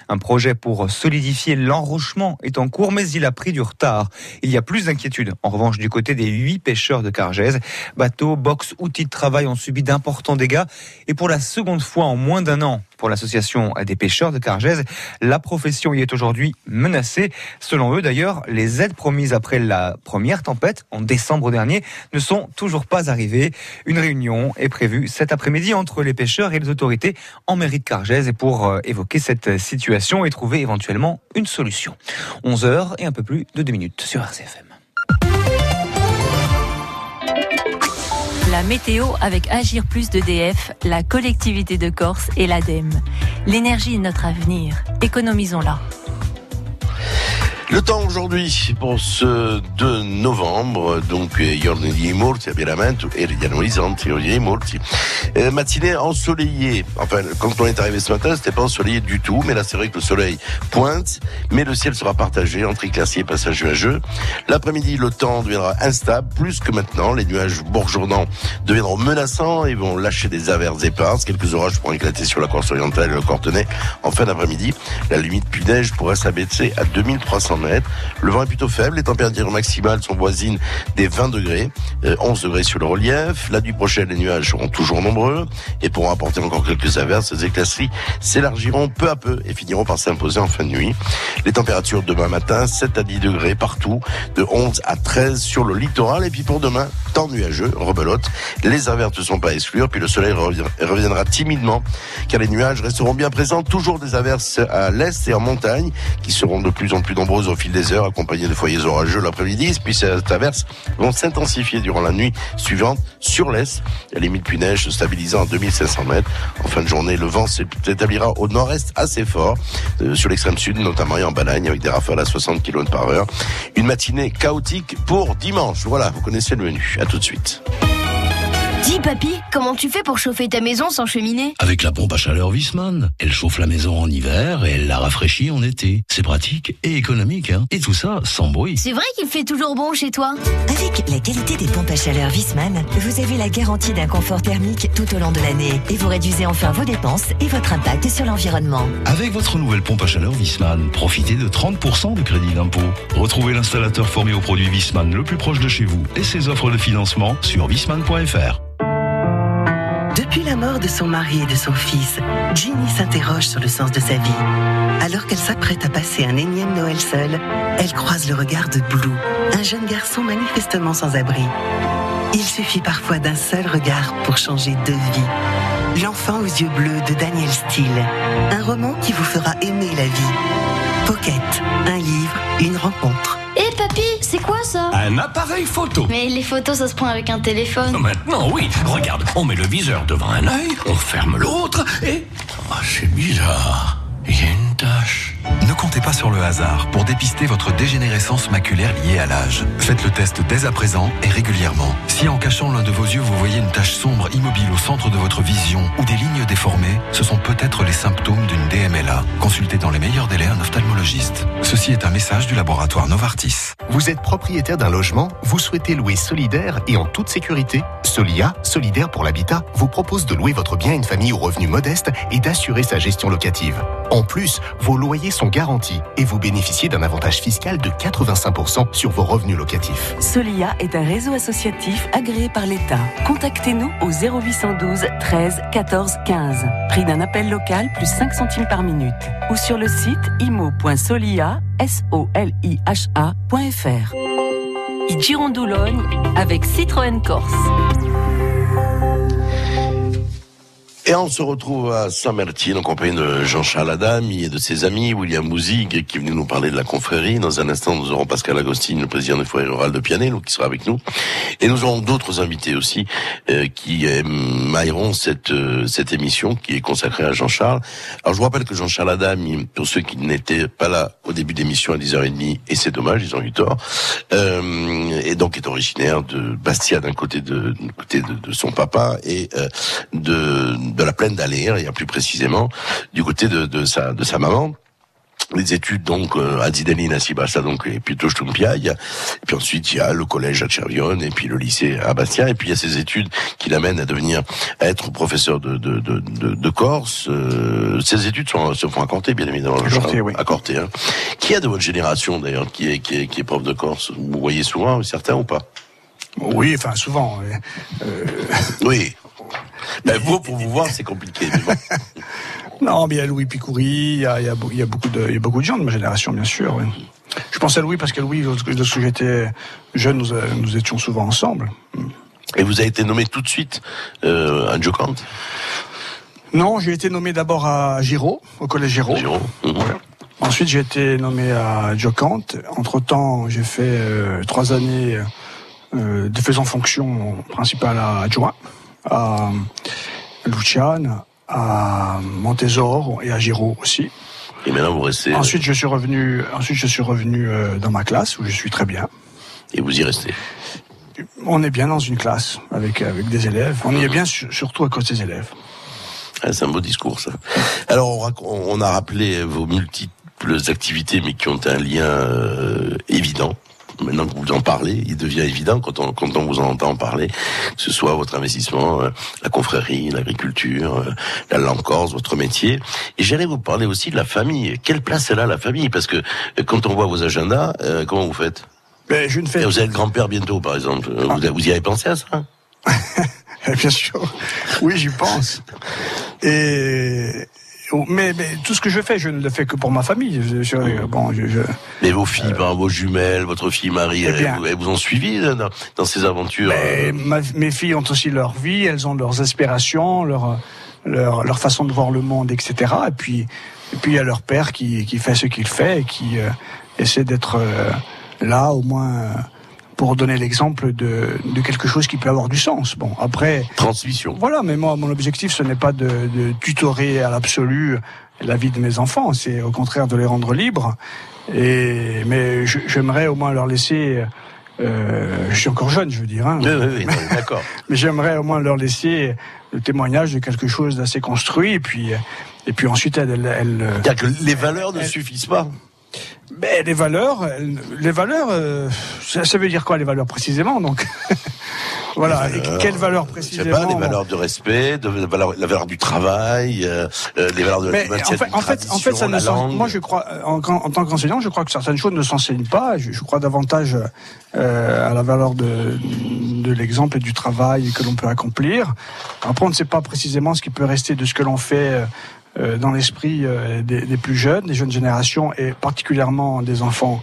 Speaker 7: Un projet pour solidifier l'enrochement est en cours, mais il a pris du retard. Il y a plus d'inquiétude, en revanche, du côté des huit pêcheurs de Cargèse. Bateaux, box, outils de travail ont subi d'importants dégâts. Et pour la seconde fois en moins d'un an, pour l'association des pêcheurs de Cargèse, la profession y est aujourd'hui menacée. Selon eux, d'ailleurs, les aides promises après la première tempête en décembre dernier ne sont toujours pas arrivées. Une réunion est prévue cet après-midi entre les pêcheurs et les autorités en mairie de Cargèse pour euh, évoquer cette situation et trouver éventuellement une solution. 11 heures et un peu plus de 2 minutes sur RCFM.
Speaker 6: La météo avec Agir Plus d'EDF, la collectivité de Corse et l'ADEME. L'énergie est notre avenir. Économisons-la.
Speaker 2: Le temps aujourd'hui pour ce 2 novembre, donc giorni e morti. Euh, matinée ensoleillée. Enfin, quand on est arrivé ce matin, c'était pas ensoleillé du tout, mais là c'est vrai que le soleil pointe, mais le ciel sera partagé entre éclaircies et passages nuageux. L'après-midi, le temps deviendra instable, plus que maintenant. Les nuages bourgeonnants deviendront menaçants et vont lâcher des averses éparses. Quelques orages pourront éclater sur la Corse orientale et le Cortenay en fin d'après-midi. La limite plus neige pourrait s'abaisser à 2300 le vent est plutôt faible, les températures maximales sont voisines des 20 degrés, 11 euh, degrés sur le relief. La nuit prochaine, les nuages seront toujours nombreux et pourront apporter encore quelques averses. Les éclaircies s'élargiront peu à peu et finiront par s'imposer en fin de nuit. Les températures demain matin, 7 à 10 degrés partout, de 11 à 13 sur le littoral. Et puis pour demain, temps nuageux, rebelote. Les averses ne sont pas exclure, puis le soleil reviendra timidement, car les nuages resteront bien présents. Toujours des averses à l'est et en montagne, qui seront de plus en plus nombreuses au fil des heures, accompagnées de foyers orageux l'après-midi. Puis ces averses vont s'intensifier durant la nuit suivante sur l'est. La limite puis neige se stabilisant à 2500 mètres. En fin de journée, le vent s'établira au nord-est assez fort, euh, sur l'extrême sud, notamment en Balagne, avec des rafales à 60 km par heure. Une matinée chaotique pour dimanche. Voilà, vous connaissez le menu. À tout de suite.
Speaker 8: Dis papy, comment tu fais pour chauffer ta maison sans cheminée
Speaker 9: Avec la pompe à chaleur Wiesmann. Elle chauffe la maison en hiver et elle la rafraîchit en été. C'est pratique et économique, hein Et tout ça sans bruit.
Speaker 8: C'est vrai qu'il fait toujours bon chez toi
Speaker 10: Avec la qualité des pompes à chaleur Wiesmann, vous avez la garantie d'un confort thermique tout au long de l'année et vous réduisez enfin vos dépenses et votre impact sur l'environnement.
Speaker 9: Avec votre nouvelle pompe à chaleur Wiesmann, profitez de 30% de crédit d'impôt. Retrouvez l'installateur formé au produit Wiesmann le plus proche de chez vous et ses offres de financement sur wiesmann.fr.
Speaker 11: Depuis la mort de son mari et de son fils, Ginny s'interroge sur le sens de sa vie. Alors qu'elle s'apprête à passer un énième Noël seul, elle croise le regard de Blue, un jeune garçon manifestement sans abri. Il suffit parfois d'un seul regard pour changer de vie. L'enfant aux yeux bleus de Daniel Steele, un roman qui vous fera aimer la vie. Pocket, un livre, une rencontre.
Speaker 8: Hé papy, c'est quoi ça?
Speaker 12: Un appareil photo.
Speaker 8: Mais les photos, ça se prend avec un téléphone.
Speaker 12: Maintenant, oui. Regarde, on met le viseur devant un œil, on ferme l'autre et... Oh, c'est bizarre. Il y a une
Speaker 13: Ne comptez pas sur le hasard pour dépister votre dégénérescence maculaire liée à l'âge. Faites le test dès à présent et régulièrement. Si en cachant l'un de vos yeux vous voyez une tache sombre immobile au centre de votre vision ou des lignes déformées, ce sont peut-être les symptômes d'une DMLA. Consultez dans les meilleurs délais un ophtalmologiste. Ceci est un message du laboratoire Novartis.
Speaker 14: Vous êtes propriétaire d'un logement Vous souhaitez louer solidaire et en toute sécurité Solia, solidaire pour l'habitat, vous propose de louer votre bien à une famille aux revenus modestes et d'assurer sa gestion locative. En plus, vos loyers sont garantis et vous bénéficiez d'un avantage fiscal de 85% sur vos revenus locatifs.
Speaker 15: Solia est un réseau associatif agréé par l'État. Contactez-nous au 0812 13 14 15. Prix d'un appel local plus 5 centimes par minute. Ou sur le site imo.solia, S-O-L-I-H-A.fr.
Speaker 6: Girondoulogne avec Citroën Corse.
Speaker 2: Et on se retrouve à Saint-Martin en compagnie de Jean-Charles Adami et de ses amis, William Mouzig, qui est venu nous parler de la confrérie. Dans un instant, nous aurons Pascal Agostine, le président de forêt rurale de Pianello, qui sera avec nous. Et nous aurons d'autres invités aussi, euh, qui mailleront cette, euh, cette émission qui est consacrée à Jean-Charles. Alors, je vous rappelle que Jean-Charles Adami, pour ceux qui n'étaient pas là au début d'émission à 10h30, et c'est dommage, ils ont eu tort, euh, et donc est originaire de Bastia d'un côté de, côté de, de, son papa et euh, de de la plaine d'Alér, et plus précisément du côté de, de sa de sa maman. Les études donc euh, à Zidane Sibasta donc et puis Toshtumpiaï et puis ensuite il y a le collège à Chervion et puis le lycée à Bastia et puis il y a ces études qui l'amènent à devenir à être professeur de de de, de, de Corse. Euh, ces études sont, se font à Corté bien évidemment
Speaker 3: à Corté, oui.
Speaker 2: à Corté hein. qui a de votre génération d'ailleurs qui est, qui est qui est prof de Corse? Vous voyez souvent certains ou pas?
Speaker 3: Oui enfin souvent
Speaker 2: euh... oui ben, vous, pour vous voir, c'est compliqué.
Speaker 3: non, mais il y a Louis Picouri, il y a, il y a, il y a beaucoup de, il y a beaucoup de gens de ma génération, bien sûr. Oui. Je pense à Louis parce que Louis, lorsque j'étais jeune, nous, nous étions souvent ensemble.
Speaker 2: Et vous avez été nommé tout de suite euh, à Jocant
Speaker 3: Non, j'ai été nommé d'abord à Giraud, au collège Giraud.
Speaker 2: Giraud. Mmh.
Speaker 3: Ensuite, j'ai été nommé à Jocant. Entre-temps, j'ai fait euh, trois années euh, de faisant fonction principale à adjoint à Luciane, à Montésor et à Giraud aussi.
Speaker 2: Et maintenant vous restez.
Speaker 3: Ensuite je suis revenu. Ensuite je suis revenu euh, dans ma classe où je suis très bien.
Speaker 2: Et vous y restez.
Speaker 3: On est bien dans une classe avec avec des élèves. On y est bien surtout à cause des élèves.
Speaker 2: Ah, c'est un beau discours ça. Alors on, on, a rappelé vos multiples activités, mais qui ont un lien euh, évident maintenant que vous en parlez, il devient évident quand on, quand on vous entend parler, que ce soit votre investissement, euh, la confrérie, l'agriculture, euh, la langue corse, votre métier. Et j'allais vous parler aussi de la famille. Quelle place elle a la famille? Parce que euh, quand on voit vos agendas, comment vous faites?
Speaker 3: Ben, je ne fais...
Speaker 2: Vous êtes grand-père bientôt, par exemple. Ah. Vous, vous y avez pensé à ça?
Speaker 3: Bien sûr. Oui, j'y pense. Et mais, mais, tout ce que je fais, je ne le fais que pour ma famille. Je, je, bon, je,
Speaker 2: mais vos filles, euh, vos jumelles, votre fille Marie, eh elles, elles, vous ont suivi dans, dans ces aventures
Speaker 3: mais, ma, Mes filles ont aussi leur vie, elles ont leurs aspirations, leur, leur, leur façon de voir le monde, etc. Et puis, et puis il y a leur père qui, qui fait ce qu'il fait et qui euh, essaie d'être euh, là au moins pour donner l'exemple de, de, quelque chose qui peut avoir du sens. Bon, après.
Speaker 2: Transmission.
Speaker 3: Voilà, mais moi, mon objectif, ce n'est pas de, de tutorer à l'absolu la vie de mes enfants, c'est au contraire de les rendre libres. Et, mais j'aimerais au moins leur laisser. Euh, je suis encore jeune, je veux dire. Hein.
Speaker 2: Oui, oui, oui d'accord.
Speaker 3: mais j'aimerais au moins leur laisser le témoignage de quelque chose d'assez construit. Et puis, et puis ensuite, elle. elle,
Speaker 2: elle que les valeurs ne suffisent pas.
Speaker 3: Ben, les valeurs, les valeurs, euh, ça, veut dire quoi les valeurs précisément Donc, voilà. Valeurs, quelles valeurs précisément
Speaker 2: pas, les valeurs de respect, de, la, valeur, la valeur du travail, euh, euh les valeurs de la
Speaker 3: en fait, en fait, en fait, ça ne moi je crois, en, en tant qu'enseignant, je crois que certaines choses ne s'enseignent pas. Je, je, crois davantage euh, à la valeur de, de l'exemple et du travail que l'on peut accomplir. Après, on ne sait pas précisément ce qui peut rester de ce que l'on fait dans l'esprit euh, des, plus jeunes, des jeunes générations et particulièrement des enfants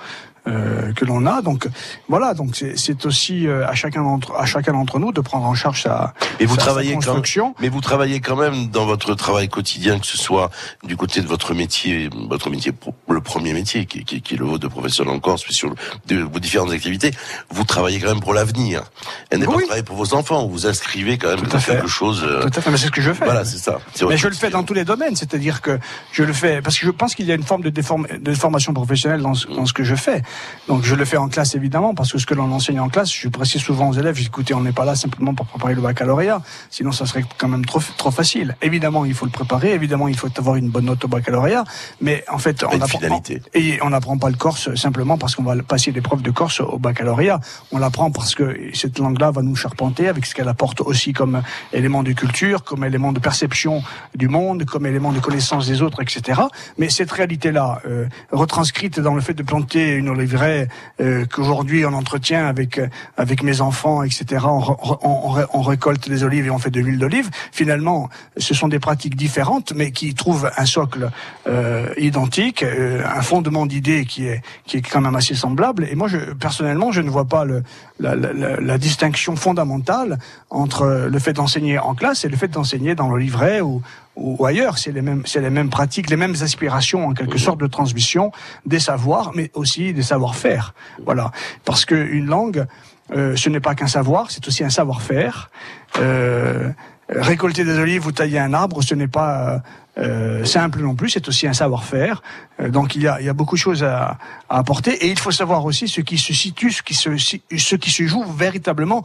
Speaker 3: euh, que l'on a. Donc voilà, donc c'est aussi euh, à chacun d'entre à chacun d'entre nous de prendre en charge sa,
Speaker 2: et vous
Speaker 3: sa,
Speaker 2: travaillez
Speaker 3: sa construction.
Speaker 2: Quand, mais vous travaillez quand même dans votre travail quotidien, que ce soit du côté de votre métier, votre métier, le premier métier qui, qui, qui est le vôtre de professionnel en Corse, mais sur de, vos différentes activités, vous travaillez quand même pour l'avenir. Elle n'est
Speaker 3: Oui.
Speaker 2: pas travailler pour vos enfants. Vous inscrivez quand même
Speaker 3: Tout
Speaker 2: dans
Speaker 3: à fait.
Speaker 2: quelque chose. euh,
Speaker 3: Tout à fait, mais c'est ce que je fais.
Speaker 2: Voilà, c'est ça.
Speaker 3: Mais je le fais dans tous les domaines, c'est-à-dire que je le fais parce que je pense qu'il y a une forme de, déform- de formation professionnelle dans ce, dans ce que je fais. Donc je le fais en classe évidemment parce que ce que l'on enseigne en classe, je précise souvent aux élèves, écoutez, on n'est pas là simplement pour préparer le baccalauréat, sinon ça serait quand même trop trop facile. Évidemment, il faut le préparer, évidemment, il faut avoir une bonne note au baccalauréat, mais en fait, on apprend et on n'apprend pas le corse simplement parce qu'on va passer l'épreuve de corse au baccalauréat. On l'apprend parce que cette langue-là va nous charpenter avec ce qu'elle apporte aussi comme élément de culture, comme élément de perception du monde, comme élément de connaissance des autres, etc. Mais cette réalité-là, euh, retranscrite dans le fait de planter une oliveraie euh, qu'aujourd'hui on entretient avec avec mes enfants, etc. On, on- on on récolte des olives et on fait de l'huile d'olive. Finalement, ce sont des pratiques différentes, mais qui trouvent un socle euh, identique, euh, un fondement d'idées qui est qui est quand même assez semblable. Et moi, je, personnellement, je ne vois pas le, la- la- la distinction fondamentale entre le fait d'enseigner en classe et le fait d'enseigner dans le livret ou, ou ailleurs. C'est les mêmes, c'est les mêmes pratiques, les mêmes aspirations en quelque sorte de transmission des savoirs, mais aussi des savoir-faire. Voilà, parce que une langue, euh, ce n'est pas qu'un savoir, c'est aussi un savoir-faire. Euh, récolter des olives ou tailler un arbre, ce n'est pas euh, simple non plus, c'est aussi un savoir-faire. Euh, donc il y a, il y a beaucoup de choses à, à apporter et il faut savoir aussi ce qui se situe, ce qui se, ce qui se joue véritablement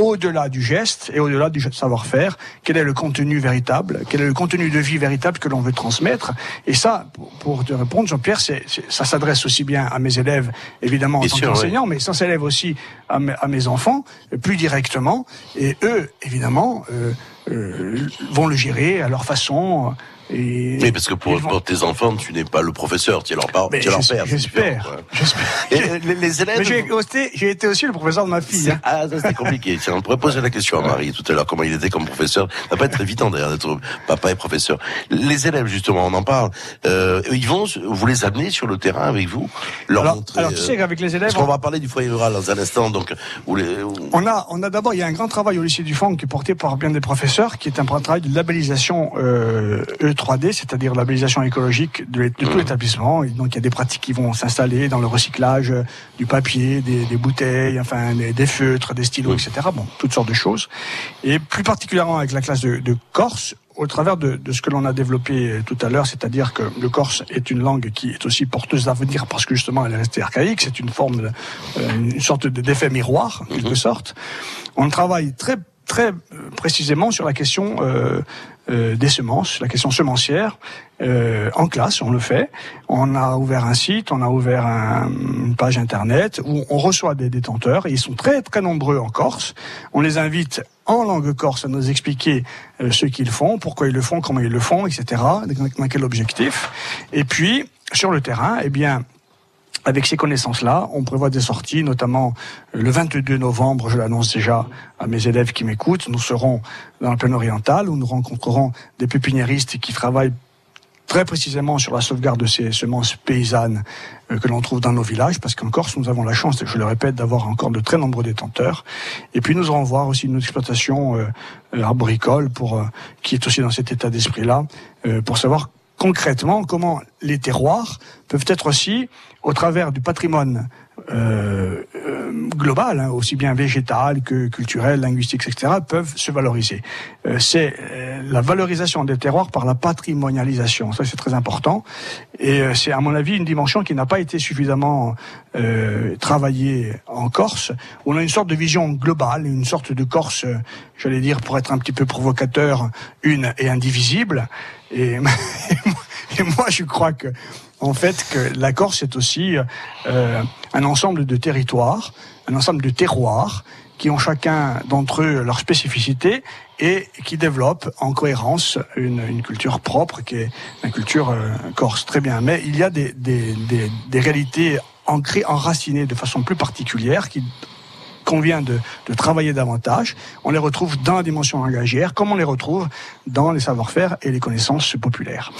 Speaker 3: au-delà du geste et au-delà du savoir-faire, quel est le contenu véritable, quel est le contenu de vie véritable que l'on veut transmettre. Et ça, pour, te répondre, Jean-Pierre, c'est, c'est- ça s'adresse aussi bien à mes élèves, évidemment, en tant qu'enseignant, mais ça s'élève aussi à mes, à mes enfants, plus directement. Et eux, évidemment, euh, euh, vont le gérer à leur façon. Et
Speaker 2: Oui, parce que pour, pour tes enfants, tu n'es pas le professeur, tu es leur, par-
Speaker 3: Mais
Speaker 2: tu es leur père.
Speaker 3: j'espère.
Speaker 2: Et les, les élèves.
Speaker 3: Mais j'ai été, aussi le professeur de ma fille. hein.
Speaker 2: Ah, ça c'était compliqué. Tiens, on pourrait poser la question à Marie tout à l'heure, comment il était comme professeur. Ça va pas être évident d'ailleurs d'être papa et professeur. Les élèves, justement, on en parle. Euh, ils vont, vous les amener sur le terrain avec vous, leur
Speaker 3: Alors,
Speaker 2: montrer.
Speaker 3: alors, tu
Speaker 2: euh,
Speaker 3: sais qu'avec les élèves,
Speaker 2: Parce qu'on va parler du foyer rural dans un instant, donc les.
Speaker 3: On a, on a d'abord, il y a un grand travail au lycée du Fond qui est porté par bien des professeurs, qui est un travail de labellisation euh, E3D, c'est-à-dire labellisation écologique de, tout l'établissement. Et donc il y a des pratiques qui vont s'installer dans le recyclage euh, du papier, des, des bouteilles, enfin des, des feutres, des stylos, etc. Bon, toutes sortes de choses. Et plus particulièrement avec la classe de, de Corse, au travers de, de ce que l'on a développé euh, tout à l'heure, c'est-à-dire que le corse est une langue qui est aussi porteuse d'avenir parce que justement elle est restée archaïque, c'est une forme, de, euh, une sorte de- d'effet miroir, en quelque sorte. On travaille très très précisément sur la question euh, euh, des semences, la question semencière. Euh, en classe, on le fait. On a ouvert un site, on a ouvert un- une page internet où on reçoit des détenteurs et ils sont très très nombreux en Corse. On les invite en langue corse à nous expliquer euh, ce qu'ils font, pourquoi ils le font, comment ils le font, etc. Dans quel objectif. Et puis sur le terrain, eh bien avec ces connaissances-là, on prévoit des sorties, notamment euh, le 22 novembre, je l'annonce déjà à mes élèves qui m'écoutent, nous serons dans le plaine oriental où nous rencontrerons des pépiniéristes qui travaillent très précisément sur la sauvegarde de ces semences paysannes euh, que l'on trouve dans nos villages, parce qu'en Corse, nous avons la chance, je le répète, d'avoir encore de très nombreux détenteurs. Et puis nous allons voir aussi une exploitation euh, arboricole pour, qui est aussi dans cet état d'esprit-là, pour savoir concrètement comment les terroirs peuvent être aussi, au travers du patrimoine euh, euh, global, hein, aussi bien végétal que culturel, linguistique, etc., peuvent se valoriser. Euh, c'est euh, la valorisation des terroirs par la patrimonialisation. Ça, c'est très important. Et c'est, à mon avis, une dimension qui n'a pas été suffisamment travaillée en Corse. On a une sorte de vision globale, une sorte de Corse, j'allais dire, pour être un petit peu provocateur, une et indivisible. Et moi, je crois que en fait que la Corse est aussi euh, un ensemble de territoires, un ensemble de terroirs qui ont chacun d'entre eux leur spécificité et qui développent en cohérence une, une culture propre qui est la culture euh, corse. Très bien, mais il y a des, des, des, des réalités ancrées, enracinées de façon plus particulière qui convient de, de travailler davantage. On les retrouve dans la dimension langagière, comme on les retrouve dans les savoir-faire et les connaissances populaires.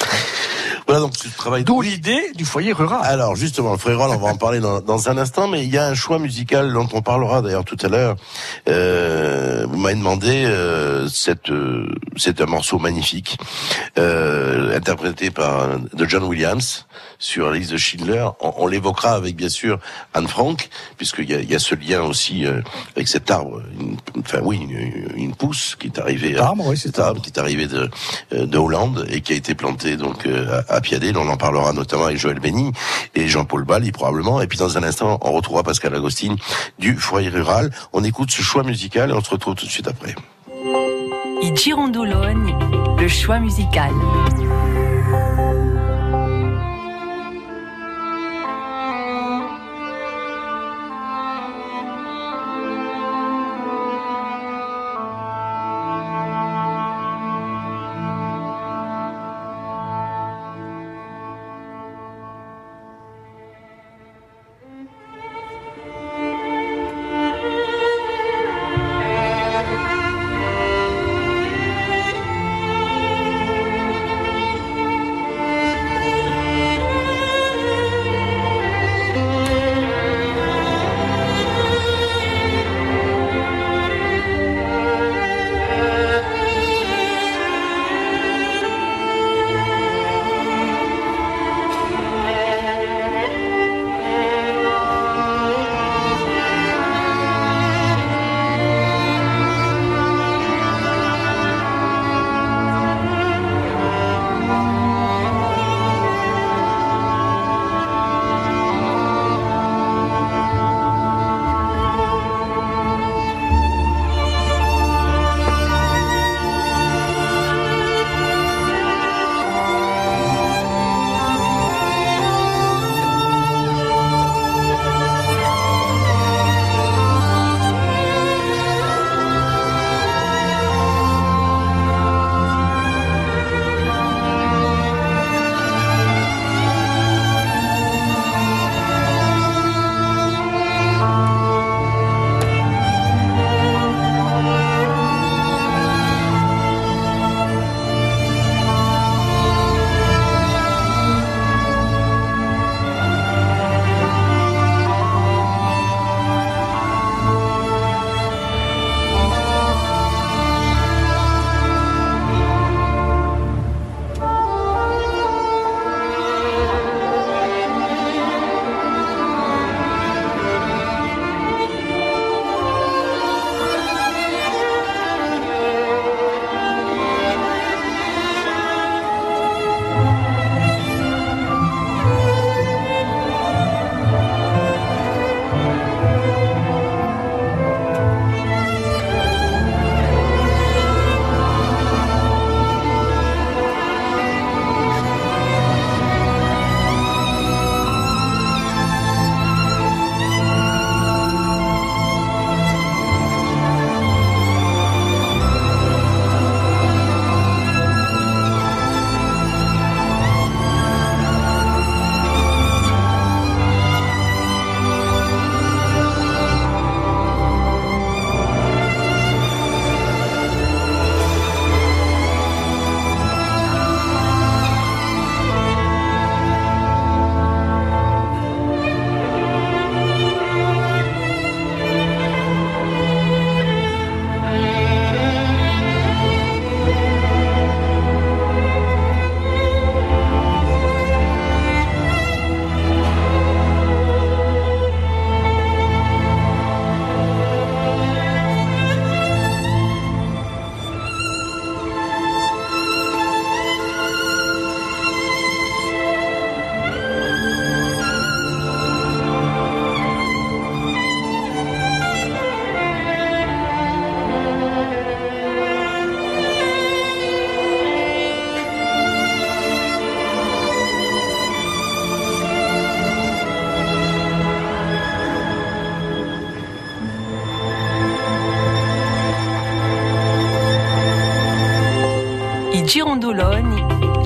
Speaker 2: Voilà donc ce travail.
Speaker 3: D'où l'idée du foyer rural.
Speaker 2: Alors justement, le foyer rural, on va en parler dans, dans, un instant, mais il y a un choix musical dont on parlera d'ailleurs tout à l'heure. Euh, vous m'avez demandé, euh, cette, euh, c'est un morceau magnifique, euh, interprété par de John Williams sur la liste de Schindler. On, on l'évoquera avec bien sûr Anne Frank, puisqu'il y a, y a ce lien aussi euh, avec cet arbre, une, enfin oui, une, une, pousse qui est arrivée,
Speaker 3: arbre, oui, c'est
Speaker 2: arbre qui est arrivé de, de Hollande et qui a été planté donc à, On en parlera notamment avec Joël Béni et Jean-Paul Bali probablement. Et puis dans un instant, on retrouvera Pascal Agostine du foyer rural. On écoute ce choix musical et on se retrouve tout de suite après.
Speaker 6: Le choix musical.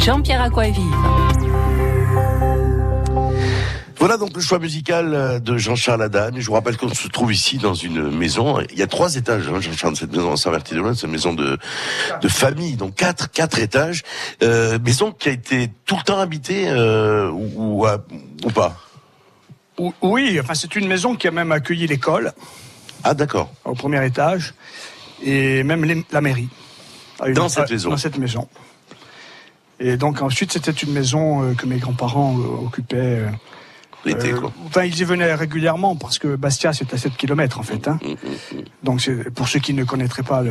Speaker 6: Jean-Pierre Aquavive.
Speaker 2: Voilà donc le choix musical euh, de Jean-Charles Adane. Je vous rappelle qu'on se trouve ici dans une maison. Il y a trois étages, hein, Jean-Charles, cette maison à Saint-Martin-de-Loin. C'est une maison de, de famille, donc quatre, quatre étages. Euh, maison qui a été tout le temps habitée euh, ou, ou, ou pas?
Speaker 3: Oui, enfin c'est une maison qui a même accueilli l'école.
Speaker 2: Ah d'accord.
Speaker 3: Au premier étage et même les, la mairie.
Speaker 2: Dans cette maison.
Speaker 3: Dans cette maison. Et donc ensuite, c'était une maison euh, que mes grands-parents euh, occupaient. Euh,
Speaker 2: L'été, quoi.
Speaker 3: Enfin, ils y venaient régulièrement parce que Bastia, c'est à 7 km en fait. Hein. Donc, c'est- pour ceux qui ne connaîtraient pas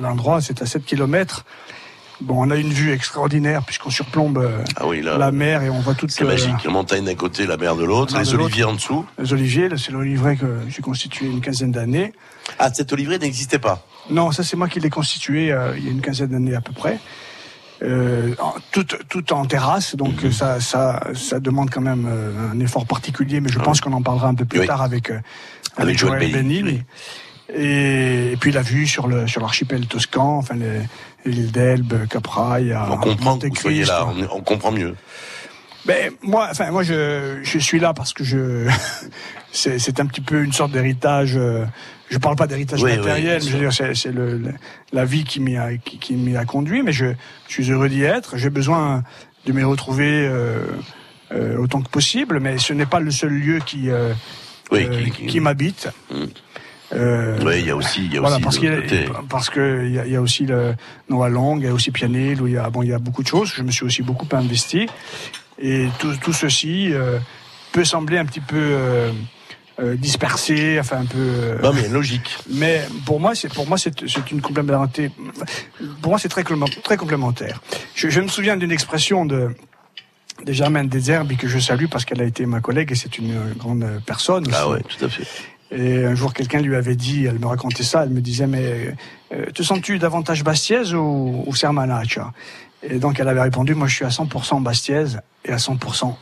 Speaker 2: L'endroit.
Speaker 3: c'est à 7 km. Bon, on a une vue extraordinaire puisqu'on surplombe
Speaker 2: Ah oui, là.
Speaker 3: la mer et on voit toute
Speaker 2: C'est magique. La montagne d'un côté, la mer de l'autre, les
Speaker 3: de
Speaker 2: oliviers en dessous.
Speaker 3: les oliviers. C'est l'oliveraie que j'ai constitué une quinzaine d'années.
Speaker 2: Ah, cette oliveraie n'existait pas.
Speaker 3: Non, ça c'est moi qui l'ai constitué euh, il y a une quinzaine d'années à peu près. Euh, tout, tout en terrasse, donc
Speaker 2: Mhm.
Speaker 3: ça, ça, ça demande quand même euh, un effort particulier, mais je pense qu'on en parlera un peu plus
Speaker 2: Oui.
Speaker 3: tard avec, euh,
Speaker 2: Avec Joël Benny,
Speaker 3: Benny. Et, et puis la vue sur le sur l'archipel toscan, enfin îles d'Elbe, Capraille,
Speaker 2: On comprend que vous soyez là. On, on comprend mieux.
Speaker 3: Ben, moi, enfin, moi, je, je suis là parce que je, c'est, c'est un petit peu une sorte d'héritage. euh, je parle pas d'héritage
Speaker 2: Oui,
Speaker 3: matériel, je veux dire, c'est, c'est le, le- la vie qui m'y a, qui, qui m'y a conduit. Mais je, je suis heureux d'y être. J'ai besoin de m'y retrouver euh, euh, autant que possible. Mais ce n'est pas le seul lieu qui, euh,
Speaker 2: Oui,
Speaker 3: euh,
Speaker 2: qui-
Speaker 3: m'habite. Euh,
Speaker 2: Oui, il y a aussi, il y a
Speaker 3: voilà,
Speaker 2: aussi
Speaker 3: parce qu'il y a- parce que il y, a- il y a aussi le Noah Long, il y a aussi Pianil, où il y a bon, il y a beaucoup de choses. Je me suis aussi beaucoup investi, et tout, tout ceci euh, peut sembler un petit peu euh, euh, dispersé, enfin un peu. euh,
Speaker 2: Non, mais logique.
Speaker 3: mais pour moi, c'est pour moi c'est c'est une complémentarité. Pour moi, c'est très très complémentaire. Je, je me souviens d'une expression de de Germaine Deserbi que je salue parce qu'elle a été ma collègue et c'est une grande personne.
Speaker 2: Ah
Speaker 3: aussi.
Speaker 2: ouais, tout à fait.
Speaker 3: Et un jour, quelqu'un lui avait dit, elle me racontait ça, elle me disait, mais euh, te sens-tu davantage bastiaise ou, ou sermanaccia Et donc, elle avait répondu, moi, je suis à 100% bastiaise et à 100%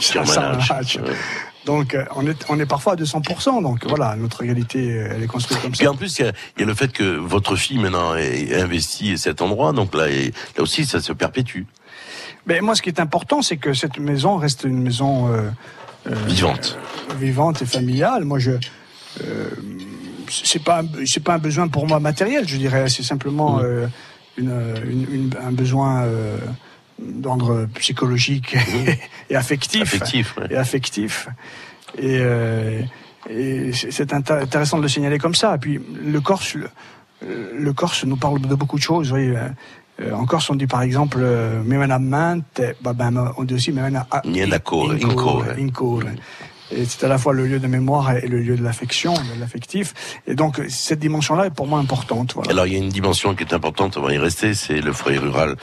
Speaker 2: Sermanaccia,
Speaker 3: sermanaccia. Donc, euh, on est, on est parfois à 200%. Donc, voilà, notre réalité, elle est construite comme ça.
Speaker 2: en plus, il y, a- il y a le fait que votre fille maintenant est investie à cet endroit, donc là, et- là aussi, ça se perpétue.
Speaker 3: Mais moi, ce qui est important, c'est que cette maison reste une maison euh, euh,
Speaker 2: Vivante.
Speaker 3: euh, vivante et familiale. Moi, je c'est pas c'est pas un besoin pour moi matériel, je dirais. C'est simplement euh, une, une- une- un besoin d'ordre psychologique et affectif.
Speaker 2: Affectif, ouais.
Speaker 3: Et affectif. Et, euh, et c'est c'est intér- intéressant de le signaler comme ça. Et puis le Corse, le, le Corse nous parle de beaucoup de choses. Vous voyez, euh, en Corse, on dit par exemple euh, Memena bah, ben, on dit aussi Memena
Speaker 2: Incore.
Speaker 3: Incore. Et c'est à la fois le lieu de mémoire et le lieu de l'affection, de l'affectif. Et donc, cette dimension-là est pour moi importante. Voilà.
Speaker 2: Alors il y a une dimension qui est importante, on va y rester, c'est le foyer rural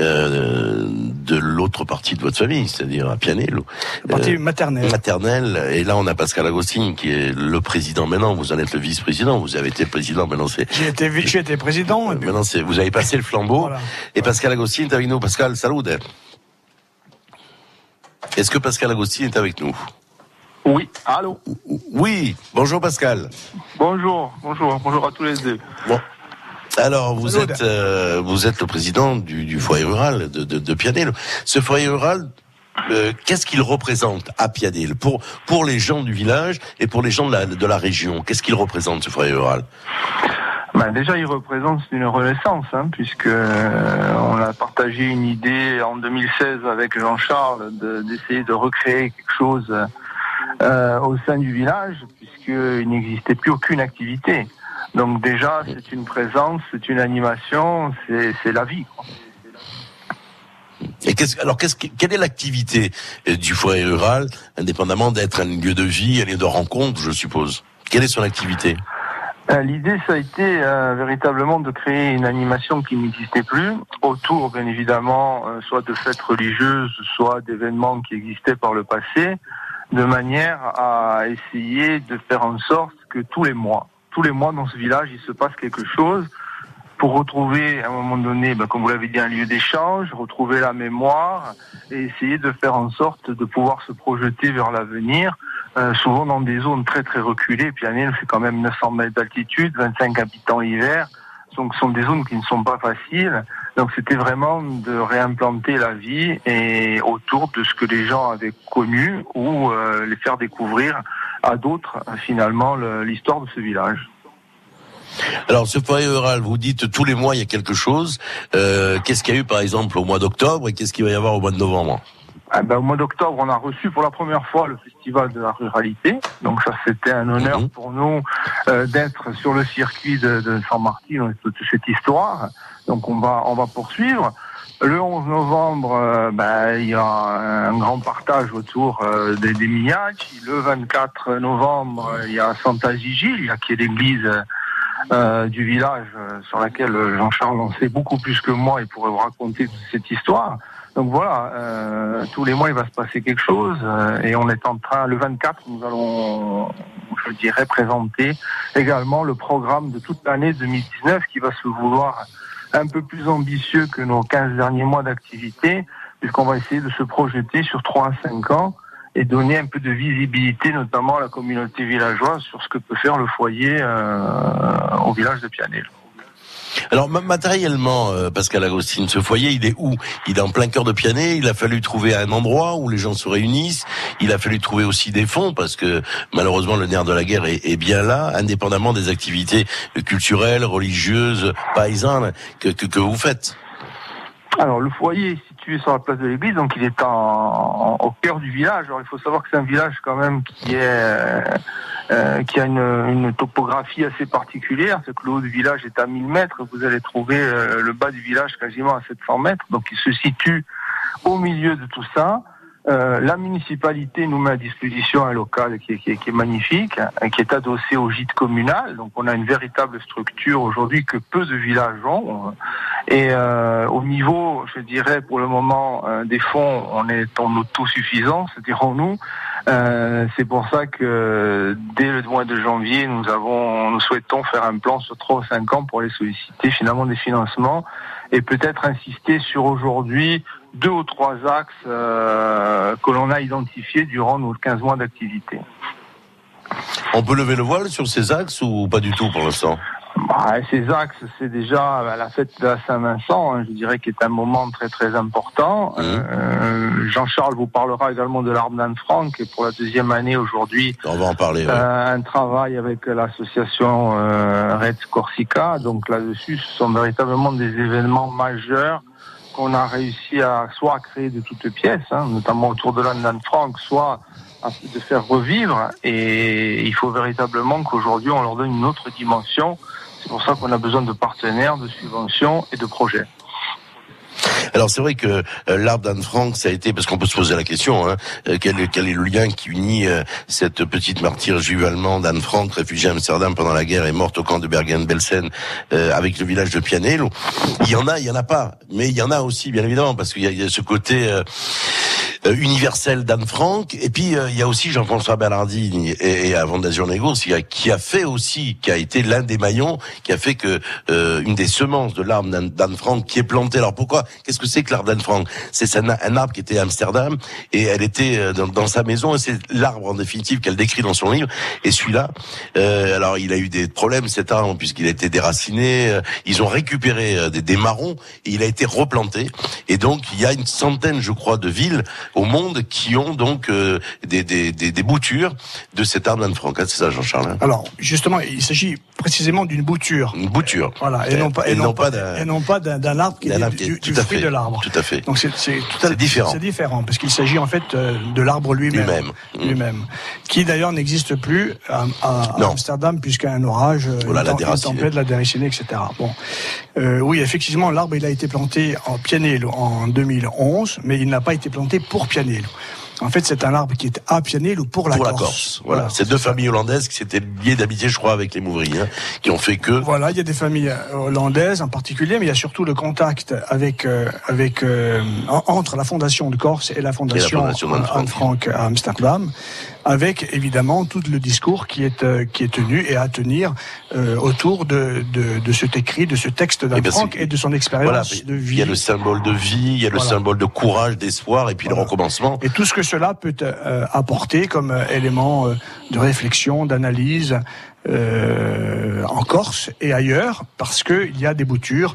Speaker 2: euh, de l'autre partie de votre famille, c'est-à-dire à Pianello.
Speaker 3: La partie
Speaker 2: Euh,
Speaker 3: maternelle.
Speaker 2: maternelle. Et là, on a Pascal Agostini qui est le président maintenant. Vous en êtes le vice-président. Vous avez été président. Maintenant, c'est
Speaker 3: J'ai été, j'ai été président. et puis-
Speaker 2: maintenant c'est vous avez passé le flambeau.
Speaker 3: Voilà.
Speaker 2: Et Pascal Agostini est avec nous. Pascal, salut. Est-ce que Pascal Agostini est avec nous?
Speaker 16: Oui, allô
Speaker 2: Oui. Bonjour Pascal.
Speaker 16: Bonjour, bonjour, bonjour à tous les deux.
Speaker 2: Bon. Alors, vous êtes, euh, vous êtes le président du, du foyer rural de, de, de Pianel. Ce foyer rural, euh, qu'est-ce qu'il représente à Pianel pour, pour les gens du village et pour les gens de la, de la région? Qu'est-ce qu'il représente, ce foyer rural?
Speaker 16: Ben, déjà, il représente une renaissance, hein, puisque euh, on a partagé une idée en 2016 avec Jean-Charles de- d'essayer de, recréer quelque chose euh, au sein du village, puisqu'il n'existait plus aucune activité. Donc déjà, c'est une présence, c'est une animation, c'est la vie. quoi.
Speaker 2: Et alors, que- quelle est l'activité euh, du foyer rural, indépendamment d'être un lieu de vie, un lieu de rencontre, je suppose? Quelle est son activité?
Speaker 16: Euh, L'idée, ça a été euh, véritablement de créer une animation qui n'existait plus, autour, bien évidemment, euh, soit de fêtes religieuses, soit d'événements qui existaient par le passé, de manière à essayer de faire en sorte que tous les mois, tous les mois dans ce village, il se passe quelque chose pour retrouver à un moment donné, ben, comme vous l'avez dit, un lieu d'échange, retrouver la mémoire et essayer de faire en sorte de pouvoir se projeter vers l'avenir, euh, souvent dans des zones très très reculées. Pianel, c'est quand même 900 mètres d'altitude, 25 habitants hiver, donc ce sont des zones qui ne sont pas faciles. Donc c'était vraiment de réimplanter la vie et autour de ce que les gens avaient connu ou euh, les faire découvrir à d'autres finalement l'histoire de ce village.
Speaker 2: Alors, ce foyer rural, vous dites tous les mois il y a quelque chose. Euh, qu'est-ce qu'il y a eu par exemple au mois d'octobre et qu'est-ce qu'il va y avoir au mois de novembre?
Speaker 16: Ah ben, au mois d'octobre, on a reçu pour la première fois le festival de la ruralité. Donc ça, c'était un honneur mhm. pour nous euh, d'être sur le circuit de, de Saint-Martin, toute cette histoire. Donc on va, on va poursuivre. Le 11 novembre, euh, ben, il y a un grand partage autour euh, des, des Le 24 novembre, il y a Santa Gigi, qui est l'église euh, du village euh, sur laquelle Jean-Charles en sait beaucoup plus que moi et pourrait vous raconter toute cette histoire. Donc voilà, euh, tous les mois il va se passer quelque chose et on est en train, le 24, nous allons, je dirais, présenter également le programme de toute l'année 2019 qui va se vouloir un peu plus ambitieux que nos 15 derniers mois d'activité, puisqu'on va essayer de se projeter sur 3 à 5 ans et donner un peu de visibilité, notamment à la communauté villageoise, sur ce que peut faire le foyer euh, au village de Pianel.
Speaker 2: Alors matériellement, euh, Pascal Agostine, ce foyer, il est où? Il est en plein cœur de Pianet. Il a fallu trouver un endroit où les gens se réunissent. Il a fallu trouver aussi des fonds parce que malheureusement le nerf de la guerre est, bien là, indépendamment des activités culturelles, religieuses, paysannes que, que vous faites.
Speaker 16: Alors le foyer sur la place de l'église, donc il est au cœur du village. Alors il faut savoir que c'est un village quand même qui euh, euh, a une, une, topographie assez particulière. C'est que le haut du village est à 1000 mètres. Vous allez trouver euh, le bas du village quasiment à 700 mètres. Donc il se situe au milieu de tout ça. Euh, la municipalité nous met à disposition un local qui est, magnifique, hein, qui est adossé au gîte communal. Donc on a une véritable structure aujourd'hui que peu de villages ont. Et euh, au niveau, je dirais pour le moment euh, des fonds, on est en autosuffisance, dirons-nous. C'est pour ça que dès le mois de janvier, nous avons, nous souhaitons faire un plan sur trois ou cinq ans pour aller solliciter finalement des financements et peut-être insister sur aujourd'hui deux ou trois axes euh, que l'on a identifiés durant nos 15 mois d'activité.
Speaker 2: On peut lever le voile sur ces axes ou pas du tout pour l'instant?
Speaker 16: Bah, ces axes, c'est déjà la fête de la Saint-Vincent, hein, je dirais, qui est un moment très très important. Mmh. Euh, Jean-Charles vous parlera également de l'arbre d'Anne-Franck, et pour la deuxième année aujourd'hui,
Speaker 2: on va en parler.
Speaker 16: Euh, un travail avec l'association euh, Red Corsica. Donc là-dessus, ce sont véritablement des événements majeurs qu'on a réussi à soit à créer de toutes pièces, hein, notamment autour de l'Anne d'Anne-Franck, soit à, de faire revivre. Et il faut véritablement qu'aujourd'hui on leur donne une autre dimension c'est pour ça qu'on a besoin de partenaires, de subventions et de projets.
Speaker 2: Alors c'est vrai que euh, l'arbre d'Anne Frank, ça a été parce qu'on peut se poser la question, hein, euh, quel, est le lien qui unit euh, cette petite martyre juive allemande Anne Frank, réfugiée à Amsterdam pendant la guerre et morte au camp de Bergen-Belsen, avec le village de Pianello. Il y en a, il y en a pas, mais il y en a aussi bien évidemment parce qu'il y, a ce côté euh, universel d'Anne Frank. Et puis euh, il y a aussi Jean-François Ballardini et, et avant Négo, qui a fait aussi, qui a été l'un des maillons, qui a fait que euh, une des semences de l'arbre d'Anne Frank qui est plantée. Alors pourquoi Qu'est-ce que c'est que l'arbre d'Anne Frank? C'est un, arbre qui était à Amsterdam et elle était dans, sa maison et c'est l'arbre en définitive qu'elle décrit dans son livre. Et celui-là, euh, alors il a eu des problèmes cet arbre puisqu'il a été déraciné. Ils ont récupéré des marrons et il a été replanté. Et donc il y a une centaine, je crois, de villes au monde qui ont donc euh, des, des, des, des, boutures de cet arbre d'Anne Frank. C'est ça, Jean-Charles hein
Speaker 3: Alors, justement, il s'agit précisément d'une bouture.
Speaker 2: Une bouture.
Speaker 3: Voilà, et, non pas, et, non pas, et non pas d'un arbre qui est du, du fruit de l'arbre.
Speaker 2: Tout à fait.
Speaker 3: Donc c'est
Speaker 2: différent.
Speaker 3: C'est différent parce qu'il s'agit en fait euh, de l'arbre lui-même.
Speaker 2: Lui-même.
Speaker 3: Lui-même. Qui d'ailleurs n'existe plus à, à, Amsterdam puisqu'un orage,
Speaker 2: voilà, la
Speaker 3: tempête, la déracinée, etc. Bon, euh, oui, effectivement, l'arbre il a été planté en Pianel en 2011, mais il n'a pas été planté pour Pianello. En fait, c'est un arbre qui est à Pianello pour la
Speaker 2: pour
Speaker 3: Corse.
Speaker 2: La Corse. Voilà. C'est deux familles hollandaises qui s'étaient liées d'amitié, je crois, avec les Mouvriers, hein, qui ont fait que.
Speaker 3: Voilà, il y a des familles euh, hollandaises en particulier, mais il y a surtout le contact avec euh, avec euh, entre la fondation de Corse et la fondation, Anne-Franck à Amsterdam avec évidemment tout le discours qui est euh, qui est tenu et à tenir euh, autour de, de, de cet écrit, de ce texte eh Frank et de son expérience de vie.
Speaker 2: Il y a le symbole de vie, il y a le symbole de courage, d'espoir et puis le recommencement.
Speaker 3: Et tout ce que cela peut euh, apporter comme élément de réflexion, d'analyse, euh, en Corse et ailleurs, parce qu'il y a des boutures.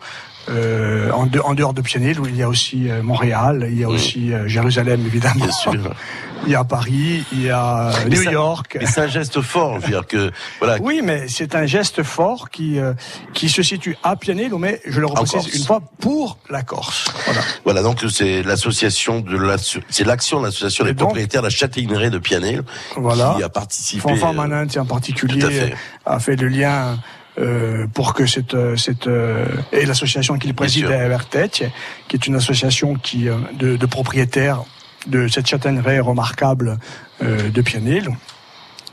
Speaker 3: Euh, en, de- en dehors de Pianil, où il y a aussi euh, Montréal, il y a aussi euh, Jérusalem, évidemment.
Speaker 2: Bien sûr.
Speaker 3: Il y a Paris, il y a
Speaker 2: Mais
Speaker 3: New
Speaker 2: ça-
Speaker 3: York.
Speaker 2: Mais c'est un geste fort, je veux dire que voilà.
Speaker 3: Oui, mais c'est un geste fort qui euh, qui se situe à Pianil, mais je le reprécise une fois pour la Corse. Voilà.
Speaker 2: Voilà, donc c'est l'association de la, c'est l'action de l'association des propriétaires de la châtaignerie de Pianel
Speaker 3: Voilà.
Speaker 2: qui a participé.
Speaker 3: Fanfan
Speaker 2: euh,
Speaker 3: Manant, en particulier,
Speaker 2: Tout à fait.
Speaker 3: a fait le lien euh, pour que cette, euh, cette euh, et l'association qu'il préside à Vertech, qui est une association qui euh, de, de propriétaires de cette châtaigneraie remarquable euh, de Pianil,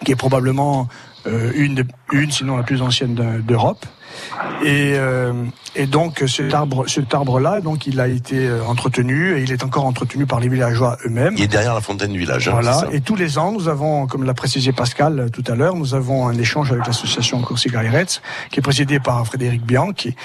Speaker 3: qui est probablement euh, une, de- une, sinon la plus ancienne de- d'Europe. Et, euh, et donc cet arbre, cet arbre-là, donc il a été euh, entretenu et il est encore entretenu par les villageois eux-mêmes.
Speaker 2: Il est derrière la fontaine du village. hein,
Speaker 3: Voilà.
Speaker 2: ça
Speaker 3: Et tous les ans, nous avons, comme l'a précisé Pascal euh, tout à l'heure, nous avons un échange avec l'association Corsica Retz, qui est présidée par Frédéric Bianchi.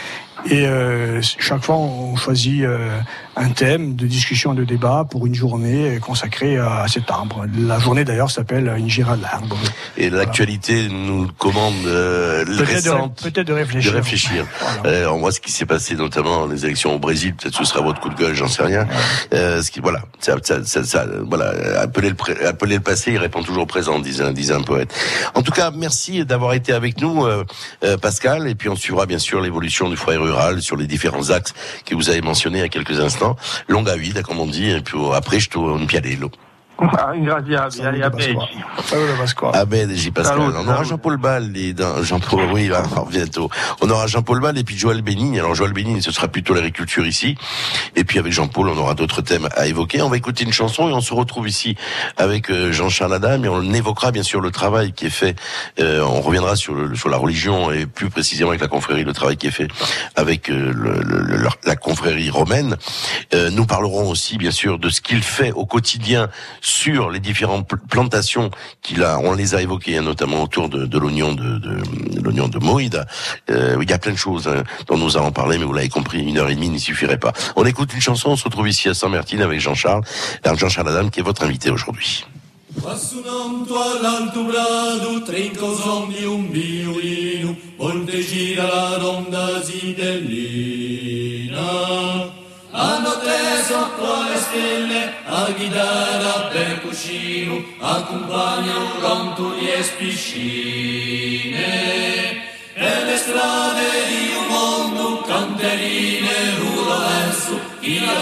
Speaker 3: Et euh, chaque fois, on choisit euh, un thème de discussion et de débat pour une journée consacrée à, à cet arbre. La journée d'ailleurs s'appelle Une gira à l'arbre.
Speaker 2: Et l'actualité nous commande euh,
Speaker 3: Peut-être de,
Speaker 2: récente
Speaker 3: peut-être de réfléchir.
Speaker 2: de réfléchir. Euh, on voit ce qui s'est passé notamment dans les élections au Brésil. Peut-être ce sera votre coup de gueule, j'en sais rien. Euh, ce qui, voilà, ça, ça, ça, ça- voilà, appeler le, pré- appeler le passé, il répond toujours présent, disait, un- disait un poète. En tout cas, merci d'avoir été avec nous, euh, euh, Pascal. Et puis on suivra bien sûr l'évolution du foyer rural sur les différents axes que vous avez mentionnés a quelques instants. Longa vida, comme on dit. Et puis après, je tourne piadello.
Speaker 16: Grazie, a Beggi.
Speaker 2: J'y Pascal.
Speaker 16: Salut,
Speaker 2: on aura. Jean-Paul Ball Jean-Paul, oui, là, bientôt. On aura Jean-Paul Ball et puis Joël Bénigne. Alors Joël Bénigne, ce sera plutôt l'agriculture ici. Et puis avec Jean-Paul, on aura d'autres thèmes à évoquer. On va écouter une chanson et on se retrouve ici avec euh, Jean-Charles Adam et on évoquera bien sûr le travail qui est fait. Euh, on reviendra sur, le, sur la religion et plus précisément avec la confrérie, le travail qui est fait avec euh, le- le- la confrérie romaine. Euh, nous parlerons aussi bien sûr de ce qu'il fait au quotidien sur les différentes pl- plantations qu'il a. On les a évoquées, hein, notamment autour de, l'oignon de, de, de Moïda. Euh, il y a plein de choses hein, dont nous allons parler, mais vous l'avez compris, une heure et demie n'y suffirait pas. On écoute une chanson, on se retrouve ici à Saint-Martin avec Jean-Charles, Jean-Charles Adam qui est votre invité aujourd'hui.
Speaker 17: Hanno teso con le stelle, a chitarra per cuscino, accompagna un ronto di piscine. E le strade di un mondo, canterine, rulo verso, chi la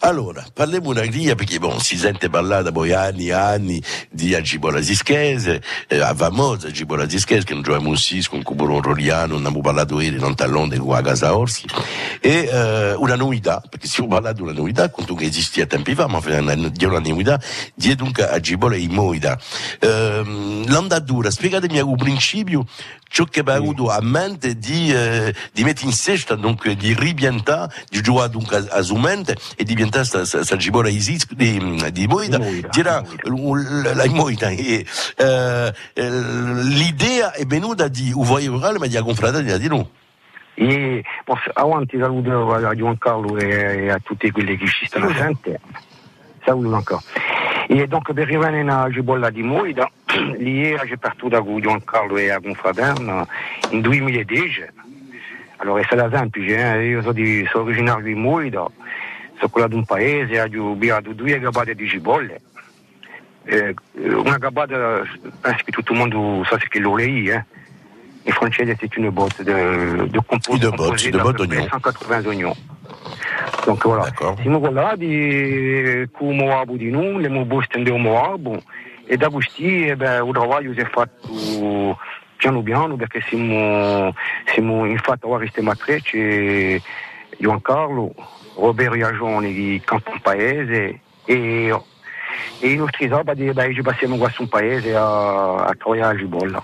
Speaker 2: Allora, parliamo una griglia perché bon, si sente parlare da poi anni e anni di Agibola Zischese, eh, a famosa Agibola Zischese che non giochiamo un sis con Cubolon Roliano, non abbiamo parlato ieri non tallone con la Casa Orsi, e eh, una novità, perché si parla di una novità, quanto che esisteva tempi fa, ma di una novità, di dunque Agibola e Moida. Ehm, l'andatura, spiegatemi principio a mente di, eh, di mettere in cesta, donc di ribiantare, di giocare dunque a, a Zumente e di diventare sta, sta, sta Gibola Isis, di, di Moida, dirà la Moida. E, eh, eh, l'idea è venuta di Uvoia Rurale, ma di confraternita di noi.
Speaker 18: E posso, avanti saluto a Giancarlo e a tutti quelli che ci stanno sentendo. Saluto ancora. E donc per arrivare a Gibolla di Moida, lì j'ai parti da Giancarlo e a Confraterna in 2010. Allora, è stato semplice, eh? io sono, di, sono originario di Moida, sono quello di un paese, ho abbiato due gabbate di cipolle. Eh, una gabbata, penso che tutto il mondo sa che l'ho lei, eh? In francese, c'est une botte de, de composés
Speaker 2: de botte, de botte d'oignons.
Speaker 18: 180 oignons. Donc voilà. Siamo là di come abu di noi, le mo stendiamo abu e da questi eh, il lavoro si è fatto piano piano perché siamo, siamo infatti c'è Giancarlo, Roberto Iagioni di Canton Paese e, e i nostri sabati beh, ci passiamo qua su un paese a, a Troia a Gibolla.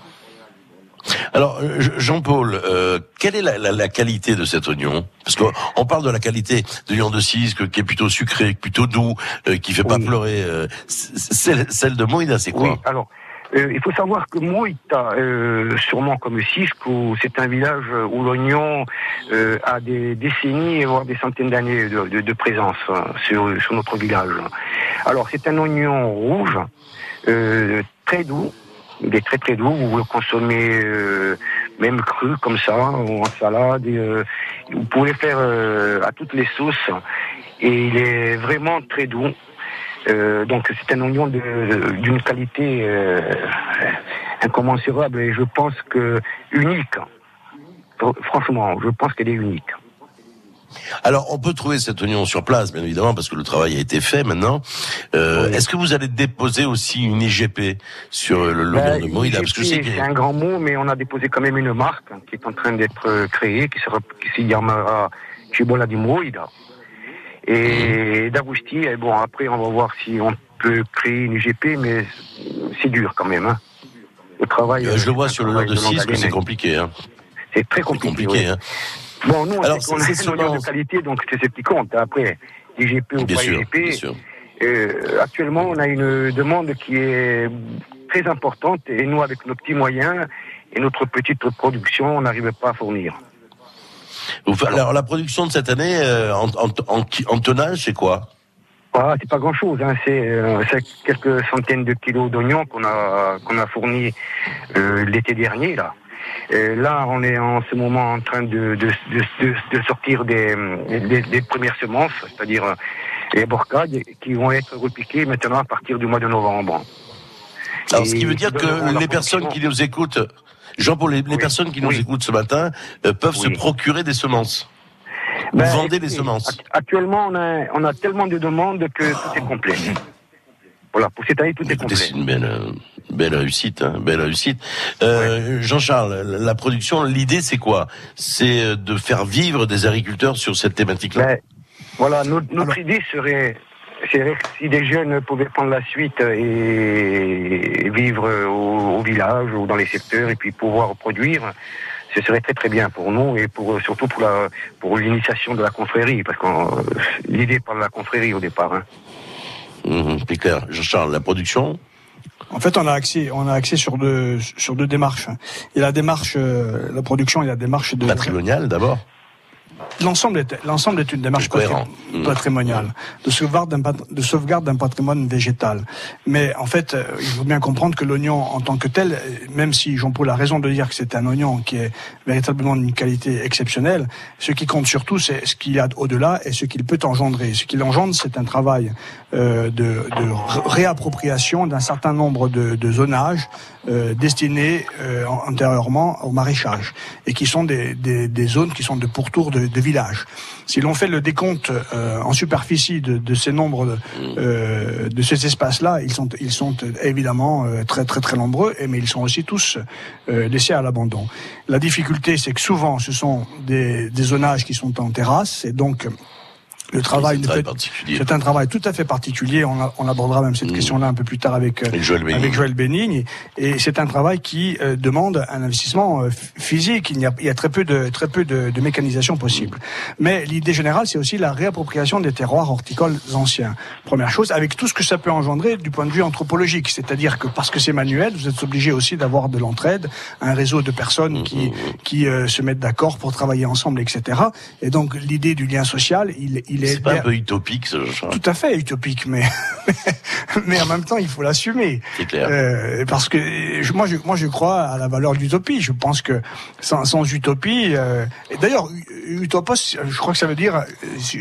Speaker 2: Alors, Jean-Paul, euh, quelle est la, la, la, qualité de cet oignon? Parce qu'on parle de la qualité de l'oignon de Cisque, qui est plutôt sucré, plutôt doux, euh, qui fait pas pleurer. Euh, celle, celle de Moïda, c'est quoi?
Speaker 18: Oui, alors, euh, il faut savoir que Moïta, euh, sûrement comme Cisco, c'est un village où l'oignon euh, a des décennies, voire des centaines d'années de, de- de présence hein, sur, sur notre village. Alors, c'est un oignon rouge, euh, très doux, il est très très doux, vous le consommez euh, même cru comme ça, ou en salade, euh, vous pouvez le faire euh, à toutes les sauces, et il est vraiment très doux. Euh, donc c'est un oignon d'une qualité euh, incommensurable et je pense que unique. Fr- Franchement, je pense qu'elle est unique.
Speaker 2: Alors, on peut trouver cet oignon sur place, bien évidemment, parce que le travail a été fait maintenant. Euh, Est-ce que vous allez déposer aussi une IGP sur le l'oignon
Speaker 18: Ben,
Speaker 2: de Moïda Parce que
Speaker 18: c'est
Speaker 2: a-
Speaker 18: un grand mot, mais on a déposé quand même une marque qui est en train d'être euh, créée, qui sera qui se llamera Chibola di Moïda. Et d'Agousti, et bon, après, on va voir si on peut créer une IGP, mais c'est dur quand même. Hein. Le travail.
Speaker 2: Euh, je le vois
Speaker 18: c'est un
Speaker 2: sur le lot de
Speaker 18: longue
Speaker 2: 6 que c'est compliqué. Hein.
Speaker 18: C'est très compliqué.
Speaker 2: compliqué,
Speaker 18: oui.
Speaker 2: hein.
Speaker 18: Bon, nous, on
Speaker 2: Alors,
Speaker 18: sait qu'on a un oignon
Speaker 2: souvent-
Speaker 18: de qualité, donc c'est ce qui compte. Après, IGP ou
Speaker 2: Bien
Speaker 18: pas
Speaker 2: sûr,
Speaker 18: IGP,
Speaker 2: bien sûr.
Speaker 18: euh, actuellement, on a une demande qui est très importante et nous, avec nos petits moyens et notre petite production, on n'arrive pas à fournir.
Speaker 2: Alors, la production de cette année, euh, en, en, en, en tonnage, c'est quoi?
Speaker 18: Ah, c'est pas grand chose, hein. c'est euh, quelques centaines de kilos d'oignons qu'on a qu'on a fournis euh, l'été dernier là. Euh, là, on est en ce moment en train de, de, de, sortir des, des, des premières semences, c'est-à-dire euh, les borcades, qui vont être repiquées maintenant à partir du mois de novembre.
Speaker 2: Alors, ce qui veut dire que les personnes qui nous écoutent, Jean-Paul, les, les personnes qui nous écoutent ce matin euh, peuvent se procurer des semences. Vous
Speaker 18: Ben,
Speaker 2: vendez des semences.
Speaker 18: act- Actuellement, on a, on a tellement de demandes que tout est complet. Voilà, pour cette année, tout est
Speaker 2: Écoutez,
Speaker 18: complet.
Speaker 2: c'est une belle, euh, belle réussite, hein, belle réussite. Euh, Jean-Charles, la production, l'idée c'est quoi? C'est euh, de faire vivre des agriculteurs sur cette thématique-là?
Speaker 18: Ben, Voilà, notre, notre idée serait, serait que si des jeunes pouvaient prendre la suite et vivre au, au village ou dans les secteurs et puis pouvoir produire, ce serait très très bien pour nous et pour surtout pour la pour l'initiation de la confrérie parce que euh, l'idée par la confrérie au départ. Hein.
Speaker 2: C'est clair. Jean-Charles, la production?
Speaker 3: En fait, on a accès, on a accès sur deux, sur deux démarches. Il y a la démarche, euh, la production et la démarche de
Speaker 2: patrimoniale d'abord.
Speaker 3: L'ensemble est, l'ensemble est une démarche
Speaker 2: C'est cohérent.
Speaker 3: patri-
Speaker 2: Mm.
Speaker 3: patrimoniale, de sauvegarde d'un, pat- de sauvegarde d'un patrimoine végétal. Mais en fait, euh, il faut bien comprendre que l'oignon en tant que tel, euh, même si Jean-Paul a raison de dire que c'est un oignon qui est véritablement d'une qualité exceptionnelle, ce qui compte surtout, c'est ce qu'il y a au-delà et ce qu'il peut engendrer. Ce qu'il engendre, c'est un travail euh, de, de ré- réappropriation d'un certain nombre de, de zonages euh, destinés euh, an- antérieurement au maraîchage et qui sont des, des, des zones qui sont de pourtour de, de villages. Si l'on fait le décompte euh, en superficie de, de ces nombres euh, de ces espaces-là, ils sont, ils sont euh, évidemment euh, très très très nombreux, mais ils sont aussi tous euh, laissés à l'abandon. La difficulté, c'est que souvent, ce sont des, des zonages qui sont en terrasse, et donc le travail,
Speaker 2: c'est
Speaker 3: fait- un travail tout à fait particulier. On, a- on abordera même cette question-là un peu plus tard avec, euh,
Speaker 2: Avec Joël Bénigne.
Speaker 3: avec Joël Bénigne. Et c'est un travail qui euh, demande un investissement euh, physique. Il y a, il y a très peu de très peu de, de mécanisation possible. Mais l'idée générale, c'est aussi la réappropriation des terroirs horticoles anciens. Première chose, avec tout ce que ça peut engendrer du point de vue anthropologique, c'est-à-dire que parce que c'est manuel, vous êtes obligé aussi d'avoir de l'entraide, un réseau de personnes qui qui euh, se mettent d'accord pour travailler ensemble, etc. Et donc l'idée du lien social, il, il est
Speaker 2: C'est pas un peu utopique, ce genre
Speaker 3: tout à fait utopique, mais mais en même temps, il faut l'assumer.
Speaker 2: C'est clair.
Speaker 3: Euh, parce que je- moi, je, moi, je crois à la valeur de l'utopie. Je pense que sans, sans utopie, euh, d'ailleurs, utopos, je crois que ça veut dire euh,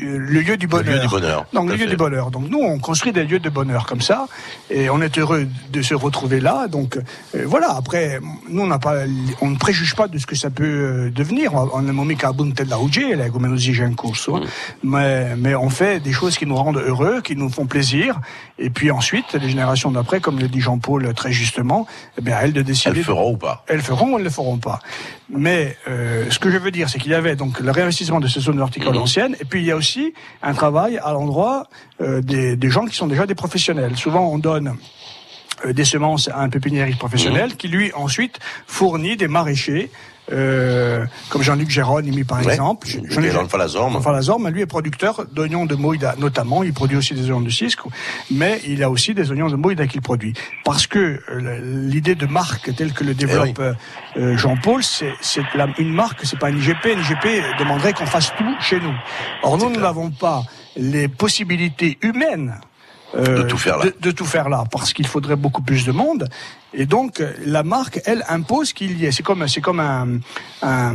Speaker 3: le lieu du bonheur.
Speaker 2: lieu du bonheur,
Speaker 3: Donc le lieu du bonheur. Donc nous, on construit des lieux de bonheur comme ça, et on est heureux de se retrouver là. Donc euh, voilà. Après, nous, on n'a pas, on ne préjuge pas de ce que ça peut devenir. On est mica bunte la là, comme nous dit Jean Courceau.
Speaker 2: Mm.
Speaker 3: Mais, mais on fait des choses qui nous rendent heureux, qui nous font plaisir. Et puis ensuite, les générations d'après, comme le dit Jean-Paul très justement, eh bien, elles de décider.
Speaker 2: Elles feront ou pas?
Speaker 3: Elles feront ou elles ne le feront pas. Mais euh, ce que je veux dire, c'est qu'il y avait donc le réinvestissement de ces zones horticoles
Speaker 2: Mhm.
Speaker 3: anciennes, et puis il y a aussi un travail à l'endroit euh, des, des gens qui sont déjà des professionnels. Souvent, on donne euh, des semences à un pépiniériste professionnel qui lui ensuite fournit des maraîchers euh, comme Jean-Luc Gérôme, par
Speaker 2: Ouais.
Speaker 3: exemple.
Speaker 2: Jean-Luc Falazorme.
Speaker 3: Falazorme, lui est producteur d'oignons de Moïda, notamment. Il produit aussi des oignons de cisque, mais il a aussi des oignons de Moïda qu'il produit. Parce que euh, l'idée de marque telle que le développe euh, Jean-Paul, c'est une marque, c'est pas une IGP. Une IGP demanderait qu'on fasse tout chez nous. Or, nous, nous n'avons pas les possibilités humaines
Speaker 2: De tout faire là.
Speaker 3: de- de tout faire là, parce qu'il faudrait beaucoup plus de monde. Et donc, euh, la marque, elle, impose qu'il y ait. C'est comme, c'est comme un, un,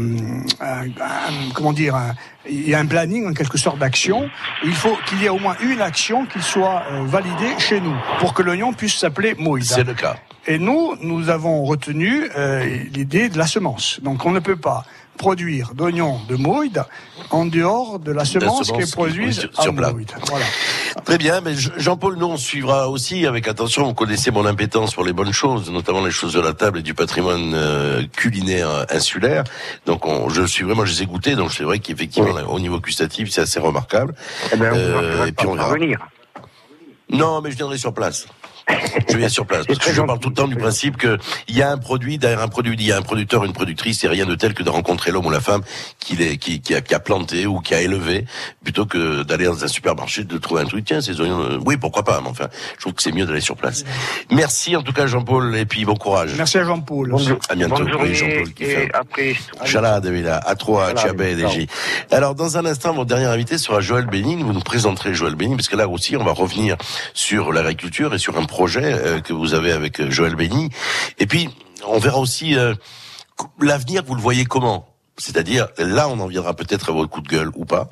Speaker 3: un- un- comment dire, un- il y a un planning en quelque sorte d'action. Il faut qu'il y ait au moins une action qui soit euh, validée chez nous pour que l'oignon puisse s'appeler Moïda.
Speaker 2: C'est le cas.
Speaker 3: Et nous, nous avons retenu euh, l'idée de la semence. Donc, on ne peut pas produire d'oignons de Moïde en dehors de la semence, qui
Speaker 2: semence
Speaker 3: est
Speaker 2: qui-
Speaker 3: produite
Speaker 2: oui, sur- sur
Speaker 3: à. Moïde. Voilà.
Speaker 2: Très bien, mais Je- Jean-Paul, nous on suivra aussi avec attention. Vous connaissez mon impétence pour les bonnes choses, notamment les choses de la table et du patrimoine euh, culinaire euh, insulaire. Donc on, je suis vraiment, je les ai goûtés, donc c'est vrai qu'effectivement au niveau gustatif c'est assez remarquable.
Speaker 18: Eh ben, on
Speaker 2: Euh,
Speaker 18: va
Speaker 2: et puis on verra.
Speaker 18: revenir.
Speaker 2: Non, mais je viendrai sur place. Je viens sur place parce que je parle tout le temps du principe que il y a un produit derrière un produit, il y a un producteur, une productrice, et rien de tel que de rencontrer l'homme ou la femme qui, les, qui, qui, a, qui a planté ou qui a élevé, plutôt que d'aller dans un supermarché de trouver un truc. Tiens, ces oignons, euh, oui, pourquoi pas. Mais enfin, je trouve que c'est mieux d'aller sur place. Merci en tout cas, Jean-Paul, et puis bon courage.
Speaker 3: Merci à Jean-Paul.
Speaker 2: À bientôt.
Speaker 18: Bonne
Speaker 2: Oui,
Speaker 18: journée
Speaker 2: Jean-Paul qui
Speaker 18: et
Speaker 2: fait.
Speaker 18: après.
Speaker 2: À trois, à. DJ. Alors, dans un instant, votre dernier invité sera Joël Bénigne. Vous nous présenterez Joël Bénigne, parce que là aussi, on va revenir sur l'agriculture et sur un projet euh, que vous avez avec euh, Joël Bénigne. Et puis, on verra aussi euh, l'avenir, vous le voyez comment? C'est-à-dire, là, on en viendra peut-être à votre coup de gueule ou pas.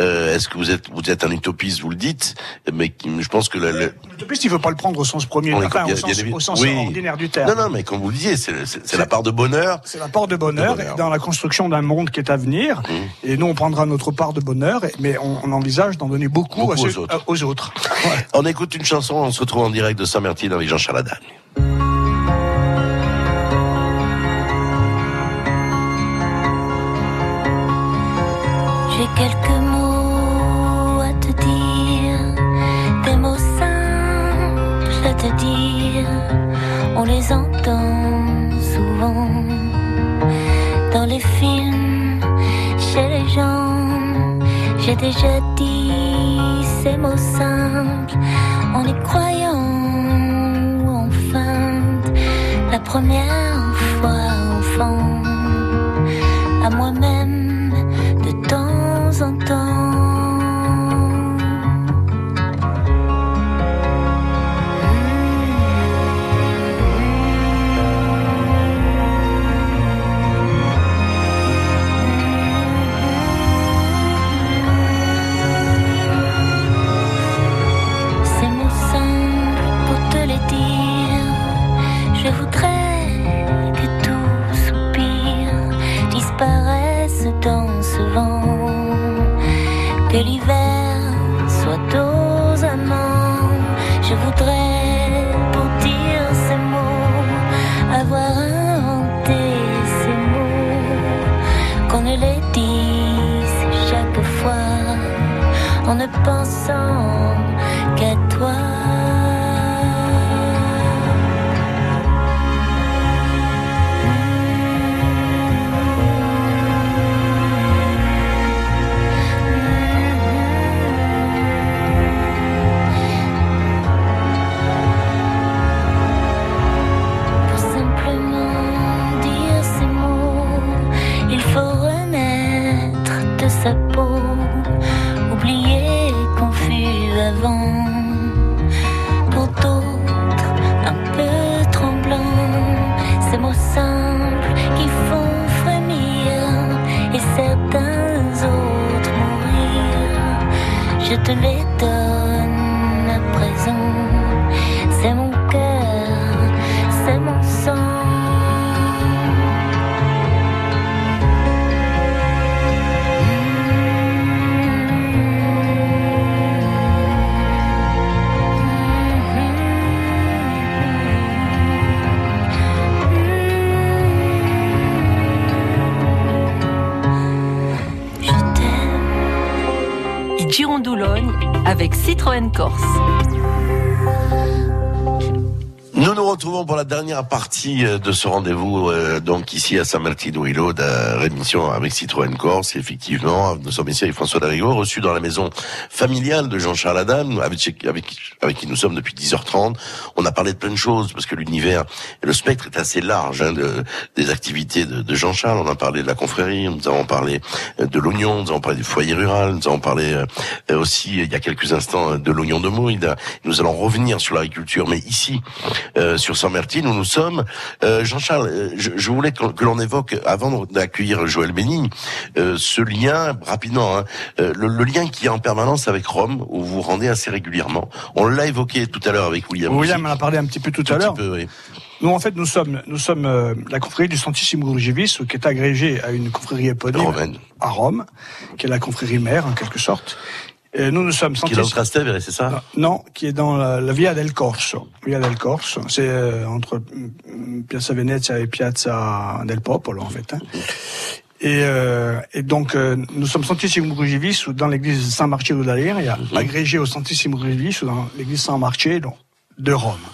Speaker 2: Euh, Est-ce que vous êtes vous êtes un utopiste, vous le dites, mais je pense que le, le-
Speaker 3: L'utopiste, il veut pas le prendre au sens premier, enfin,
Speaker 2: a-
Speaker 3: au sens,
Speaker 2: des-
Speaker 3: au sens
Speaker 2: oui.
Speaker 3: ordinaire du terme.
Speaker 2: Non, non, mais comme vous le disiez, c'est la part de bonheur.
Speaker 3: C'est la part de bonheur,
Speaker 2: De bonheur.
Speaker 3: dans la construction d'un monde qui est à venir. Et nous, on prendra notre part de bonheur, mais on, on envisage d'en donner beaucoup,
Speaker 2: Beaucoup
Speaker 3: à ceux-
Speaker 2: aux autres.
Speaker 3: euh, aux autres.
Speaker 2: On écoute une chanson, on se retrouve en direct de Saint-Martin avec Jean Charladagne.
Speaker 19: Les entend souvent dans les films, chez les gens. J'ai déjà dit ces mots simples en y croyant ou en. La première fois enfant, à moi-même de temps en temps. l'hiver soit aux amants. Je voudrais, pour dire ces mots, avoir inventé ces mots, qu'on ne les dise chaque fois en
Speaker 6: ne pensant qu'à toi. Corse.
Speaker 2: Nous nous retrouvons pour la dernière partie euh, de ce rendez-vous, euh, donc ici à Saint-Martin-Ouilo, de rémission avec Citroën Corse. Effectivement, nous sommes ici avec François Darigo, reçu dans la maison familiale de Jean-Charles Adam, avec, avec, avec qui nous sommes depuis 10h30. On a parlé de plein de choses, parce que l'univers le spectre est assez large hein, de, des activités de, de Jean-Charles. On a parlé de la confrérie, nous avons parlé euh, de l'oignon, nous avons parlé du foyer rural, nous avons parlé euh, aussi, il y a quelques instants, de l'oignon de mouille. Nous allons revenir sur l'agriculture, mais ici, euh, sur Saint-Martin où nous sommes. Euh, Jean-Charles, euh, je, je, voulais que, l'on évoque, avant d'accueillir Joël Bénigne, euh, ce lien, rapidement, hein, le, le, lien qui est en permanence avec Rome, où vous vous rendez assez régulièrement. L'a évoqué tout à l'heure avec William.
Speaker 3: William en a parlé un petit peu tout, à l'heure. Oui. Nous, en fait, nous sommes, nous sommes euh, la confrérie du Santissimo Urgivis, qui est agrégée à une confrérie éponyme
Speaker 2: Romaine.
Speaker 3: à Rome, qui est la confrérie mère, en quelque sorte. Et nous, nous sommes
Speaker 2: Qui est dans Trastevere, c'est ça
Speaker 3: Non, qui est dans la, la Via del Corso. Via del Corso, c'est euh, entre mm, Piazza Venezia et Piazza del Popolo, en fait. Hein. Et, euh, et, donc, euh, nous sommes Santissimo Crucifisso dans l'église Marcello d'Aleria, mm -hmm. agrégé au Santissimo Crucifisso dans l'église Marcello de Rome.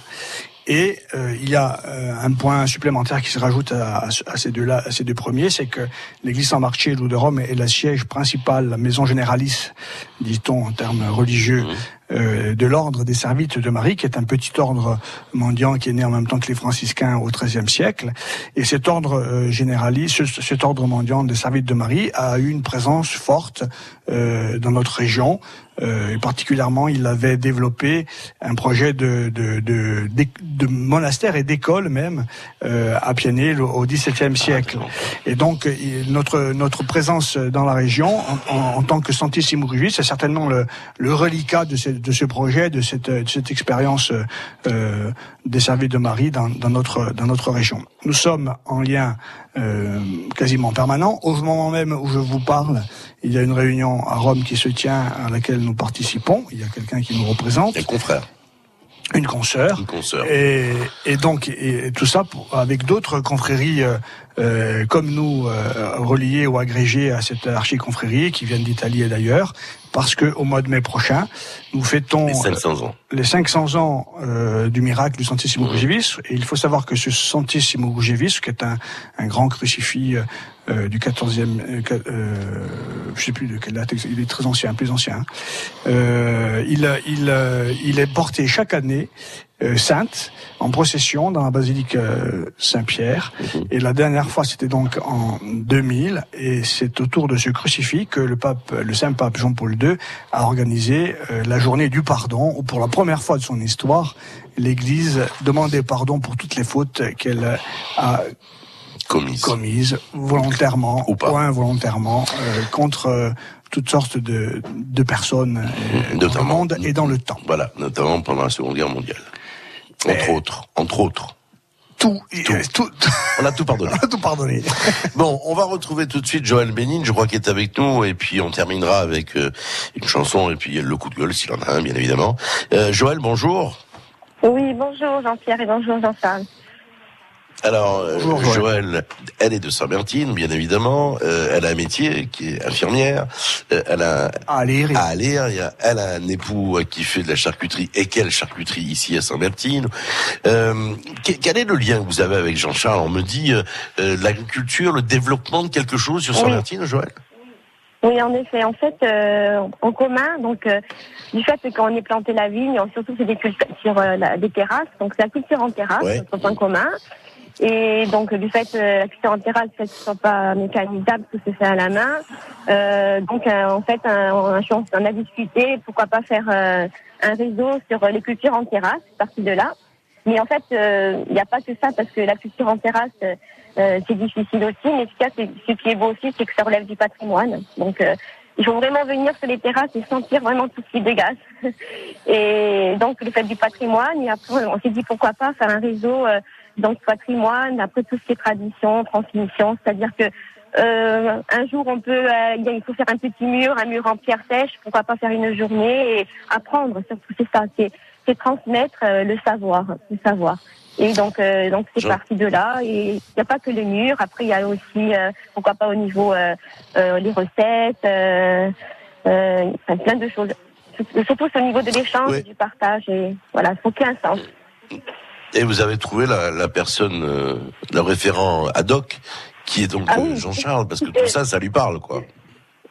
Speaker 3: Et euh, il y a euh, un point supplémentaire qui se rajoute à, à, à ces deux-là, à ces deux premiers, c'est que l'église Marcello de Rome est la siège principal, la maison généralice, dit-on en termes religieux, mmh. Euh, de l'ordre des Servites de Marie, qui est un petit ordre mendiant qui est né en même temps que les franciscains au XIIIe siècle. Et cet ordre euh, généraliste, ce, cet ordre mendiant des Servites de Marie a eu une présence forte euh, dans notre région. Euh, et particulièrement, il avait développé un projet de, de, de, de, de monastère et d'école même euh, à Pianel au XVIIe siècle. Et donc, notre, notre présence dans la région, en, en, en tant que Santissimo Rugis, c'est certainement le, le reliquat de ce, de ce projet, de cette, de cette expérience euh, des services de Marie dans, dans, notre, dans notre région. Nous sommes en lien euh, quasiment permanent. Au moment même où je vous parle, il y a une réunion à Rome qui se tient à laquelle nous participons. Il y a quelqu'un qui nous représente.
Speaker 2: Un confrère.
Speaker 3: Une consoeur.
Speaker 2: Une consoeur.
Speaker 3: Et, et donc, et, et tout ça pour, avec d'autres confréries euh, euh, comme nous, euh, reliés ou agrégés à cette archiconfrérie qui viennent d'Italie et d'ailleurs, parce que au mois de mai prochain, nous fêtons
Speaker 2: les 500 ans,
Speaker 3: les 500 ans euh, du miracle du Santissimo mmh. Crucifix. Et il faut savoir que ce Santissimo Crucifix, qui est un, un grand crucifix euh, du 14e, euh, je sais plus de quelle date, il est très ancien, plus ancien. Euh, il, il, il est porté chaque année euh, sainte en procession dans la basilique euh, Saint-Pierre.
Speaker 2: Mmh.
Speaker 3: Et la dernière fois, c'était donc en 2000, et c'est autour de ce crucifix que le pape, le Saint-Pape Jean-Paul II a organisé euh, la journée du pardon, où pour la première fois de son histoire, l'Église demandait pardon pour toutes les fautes qu'elle a
Speaker 2: commises,
Speaker 3: commises volontairement
Speaker 2: ou, pas.
Speaker 3: ou involontairement euh, contre toutes sortes de, de personnes euh, dans le monde et dans le temps.
Speaker 2: Voilà, notamment pendant la Seconde Guerre mondiale. Entre autres, entre autres.
Speaker 3: Tout,
Speaker 2: tout.
Speaker 3: tout.
Speaker 2: On a tout pardonné.
Speaker 3: On a tout pardonné.
Speaker 2: bon, on va retrouver tout de suite Joël Bénin, je crois qu'il est avec nous, et puis on terminera avec euh, une chanson, et puis le coup de gueule, s'il en a un, bien évidemment. Euh, Joël, bonjour.
Speaker 20: Oui, bonjour Jean-Pierre et bonjour Jean-Charles.
Speaker 2: Alors, Bonjour, euh, Joël, elle est de Saint-Bertine, bien évidemment. Euh, elle a un métier qui est infirmière. Euh, elle a
Speaker 3: à Aléria.
Speaker 2: À Aléria. Elle a un époux qui fait de la charcuterie. Et quelle charcuterie ici à Saint-Bertine euh, Quel est le lien que vous avez avec Jean-Charles On me dit l'agriculture, le développement de quelque chose sur Saint-Bertine, oui. Joël
Speaker 20: oui, en effet. En fait, euh, en commun, donc euh, du fait qu'on ait planté la vigne, surtout c'est des cultures sur euh, la, des terrasses, donc c'est la culture en terrasse,
Speaker 2: ouais.
Speaker 20: notre point commun. Et donc du fait euh, la culture en terrasse, ce soit pas mécanisable, tout se fait à la main. Euh, donc en fait, on, a discuté, pourquoi pas faire un réseau sur les cultures en terrasse, partie de là. Mais en fait, il n'y a pas que ça, parce que la culture en terrasse, euh, c'est difficile aussi, mais ce, ce qui est beau aussi, c'est que ça relève du patrimoine. Donc, euh, il faut vraiment venir sur les terrasses et sentir vraiment tout ce qui dégage. Et donc le fait du patrimoine, et après on s'est dit pourquoi pas faire un réseau euh, donc patrimoine, après tout ce qui est tradition, transmission, c'est-à-dire que euh, un jour on peut, euh, il faut faire un petit mur, un mur en pierre sèche, pourquoi pas faire une journée et apprendre, surtout c'est ça, c'est c'est transmettre euh, le savoir, le savoir. Et donc, euh, donc c'est parti de là. Et il n'y a pas que le mur. Après, il y a aussi, euh, pourquoi pas au niveau euh, euh, les recettes, euh, euh, enfin, plein de choses. Surtout- au niveau de l'échange, du partage. Et voilà, il faut qu'il y ait un sens.
Speaker 2: Et vous avez trouvé la, la personne, euh, le référent ad hoc, qui est donc
Speaker 20: Ah
Speaker 2: euh,
Speaker 20: oui.
Speaker 2: Jean-Charles, parce que tout ça, ça lui parle, quoi.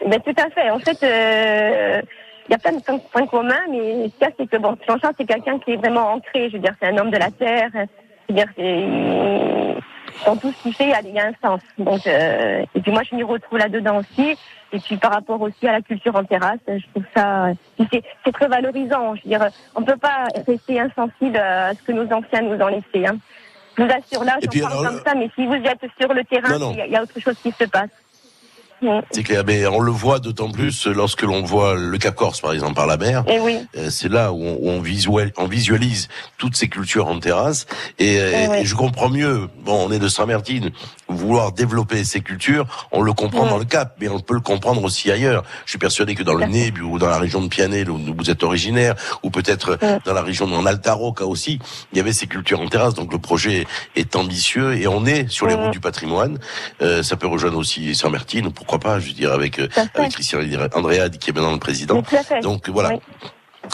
Speaker 20: Ben, tout à fait. En fait, euh, il y a plein de points- communs, mais ce qu'il y a, c'est que bon, Jean-Charles, c'est quelqu'un qui est vraiment ancré. Je veux dire, c'est un homme de la terre. Je veux dire, c'est dans tout ce qu'il fait, il y a- il y, a un sens. Donc, euh, et puis moi, je m'y retrouve là-dedans aussi. Et puis par rapport aussi à la culture en terrasse, je trouve ça, c'est c'est très valorisant. Je veux dire, on peut pas rester insensible à ce que nos anciens nous ont laissé. Hein. Je vous assure, là, j'en parle
Speaker 2: alors,
Speaker 20: comme ça, mais si vous êtes sur le terrain, y, il y a autre chose qui se passe.
Speaker 2: C'est clair, mais on le voit d'autant plus lorsque l'on voit le Cap Corse, par exemple, par la mer.
Speaker 20: Et oui.
Speaker 2: Euh, C'est là où on, visualise, on visualise toutes ces cultures en terrasse. Et, euh, et je comprends mieux, bon, on est de Saint-Martin, vouloir développer ces cultures, on le comprend dans le Cap, mais on peut le comprendre aussi ailleurs. Je suis persuadé que dans le Neb ou dans la région de Pianel, où vous êtes originaire, ou peut-être dans la région en Alta Rocca aussi, il y avait ces cultures en terrasse. Donc le projet est ambitieux et on est sur les routes du patrimoine. Euh, ça peut rejoindre aussi Saint-Martin, pourquoi pas, je veux dire, avec, euh, avec Christian Andréade qui est maintenant le président. Donc voilà.
Speaker 20: Oui.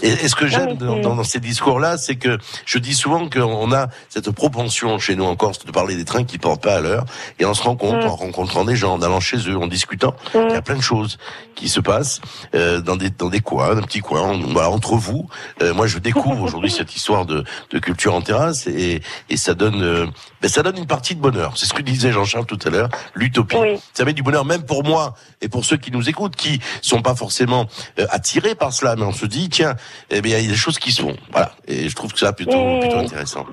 Speaker 2: Et, ce que j'aime
Speaker 20: mais
Speaker 2: dans, dans ces discours-là, c'est que je dis souvent qu'on a cette propension chez nous en Corse de parler des trains qui portent pas à l'heure, et on se rend compte
Speaker 20: Mm.
Speaker 2: en rencontrant des gens, en allant chez eux, en discutant, il y a plein de choses qui se passent euh, dans des dans des coins, un petit coin, voilà entre vous. Euh, moi, je découvre aujourd'hui cette histoire de, de culture en terrasse, et, et ça donne euh, ben, ça donne une partie de bonheur. C'est ce que disait Jean-Charles tout à l'heure, l'utopie. Ça met du bonheur même pour moi et pour ceux qui nous écoutent, qui sont pas forcément euh, attirés par cela, mais on se dit tiens, eh bien il y a des choses qui se font. Voilà, et je trouve que ça plutôt
Speaker 20: Et-
Speaker 2: plutôt intéressant.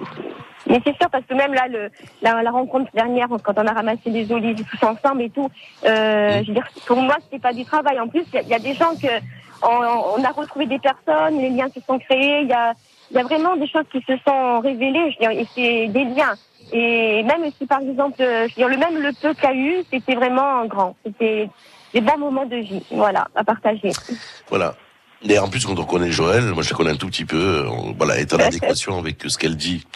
Speaker 20: Mais c'est sûr parce que même là, le, la, la rencontre dernière, quand on a ramassé des olives tous ensemble et tout, euh, je veux dire, pour moi, c'était pas du travail. En plus, il y a- il y, a des gens que on, on a retrouvé des personnes, les liens se sont créés. Il y a, il y a vraiment des choses qui se sont révélées. Je veux dire, et c'est des liens. Et même si, par exemple, euh, je veux dire, le même le peu qu'il y a eu, c'était vraiment grand. C'était des bons moments de vie, voilà, à partager.
Speaker 2: Voilà. Et en plus, quand on connaît Joël, moi je la connais un tout petit peu, on, voilà, est en adéquation avec ce qu'elle dit.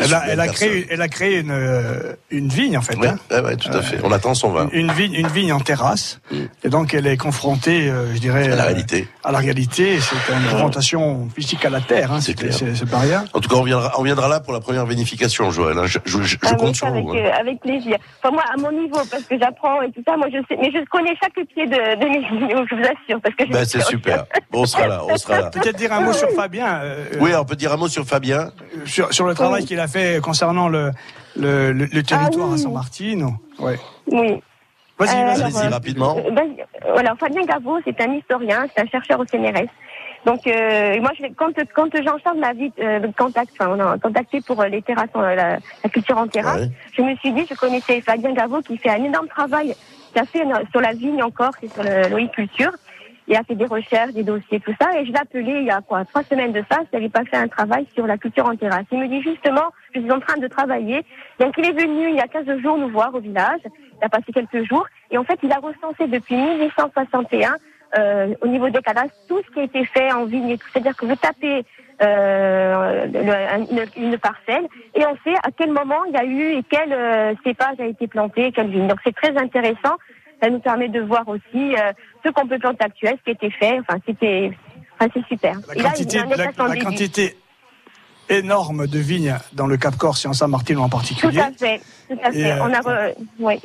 Speaker 3: Elle a, elle créé, elle a créé une, euh, une vigne en fait.
Speaker 2: Ouais,
Speaker 3: hein.
Speaker 2: ouais, ouais, tout à fait. On attend son vin.
Speaker 3: Une vigne, une vigne en terrasse. Et donc elle est confrontée, euh, je dirais,
Speaker 2: À la
Speaker 3: euh,
Speaker 2: réalité.
Speaker 3: à la réalité. C'est une confrontation physique à la terre. Hein, c'est
Speaker 2: clair.
Speaker 3: c'est- c'est pas rien.
Speaker 2: En tout cas, on viendra, on viendra là pour la première vinification, Joël. hein. Je, je- je- je
Speaker 20: Ah,
Speaker 2: compte sur
Speaker 20: avec,
Speaker 2: vous. hein.
Speaker 20: euh, avec plaisir. Enfin, moi, à mon niveau, parce que j'apprends et tout ça, moi, je sais, mais je connais chaque pied de, de mes vidéos, je vous assure, parce que je
Speaker 2: Ben, c'est super. Bon, on sera là, on sera là.
Speaker 3: Peut-être dire un mot sur Fabien. euh,
Speaker 2: Oui, on peut dire un mot sur Fabien.
Speaker 3: sur, sur le travail qu'il a fait concernant le, le, le- le territoire
Speaker 20: Ah oui.
Speaker 3: à Saint-Martin. Ouais.
Speaker 20: Oui.
Speaker 3: Vas-y,
Speaker 20: Euh,
Speaker 3: vas-y.
Speaker 20: alors,
Speaker 2: Allez-y,
Speaker 20: euh,
Speaker 2: rapidement.
Speaker 20: euh. Euh, Voilà, Fabien Gaveau, c'est un historien, c'est un chercheur au CNRS. Donc, euh, moi, je, quand, quand Jean-Charles m'a euh, contact, enfin, on a contacté pour euh, les terrasses, euh, la, la culture en terrasse, je me suis dit, je connaissais Fabien Gaveau qui fait un énorme travail, qui a fait euh, sur la vigne encore, c'est sur le- l'oïculture. Il a fait des recherches, des dossiers, tout ça, et je l'ai appelé il y a quoi, trois semaines de ça, s'il n'avait pas fait un travail sur la culture en terrasse. Il me dit justement, je suis en train de travailler. Donc il est venu il y a 15 jours nous voir au village, il a passé quelques jours, et en fait il a recensé depuis 1861, euh, au niveau des cadastres, tout ce qui a été fait en vigne. C'est-à-dire que vous tapez euh, une, une parcelle, et on sait à quel moment il y a eu et quel euh, cépage a été planté, quelle vigne. Donc c'est très intéressant. Ça nous permet de voir aussi euh, ce qu'on peut planter actuel, ce qui a été fait. Enfin, c'était, enfin, c'est super.
Speaker 3: La
Speaker 20: Et là,
Speaker 3: quantité,
Speaker 20: il y a un
Speaker 3: la, quantité énorme de vignes dans le Cap Corse et en Saint-Martin en
Speaker 20: Tout
Speaker 3: particulier.
Speaker 20: à fait, tout à fait.
Speaker 3: euh,
Speaker 20: on a, re- ouais.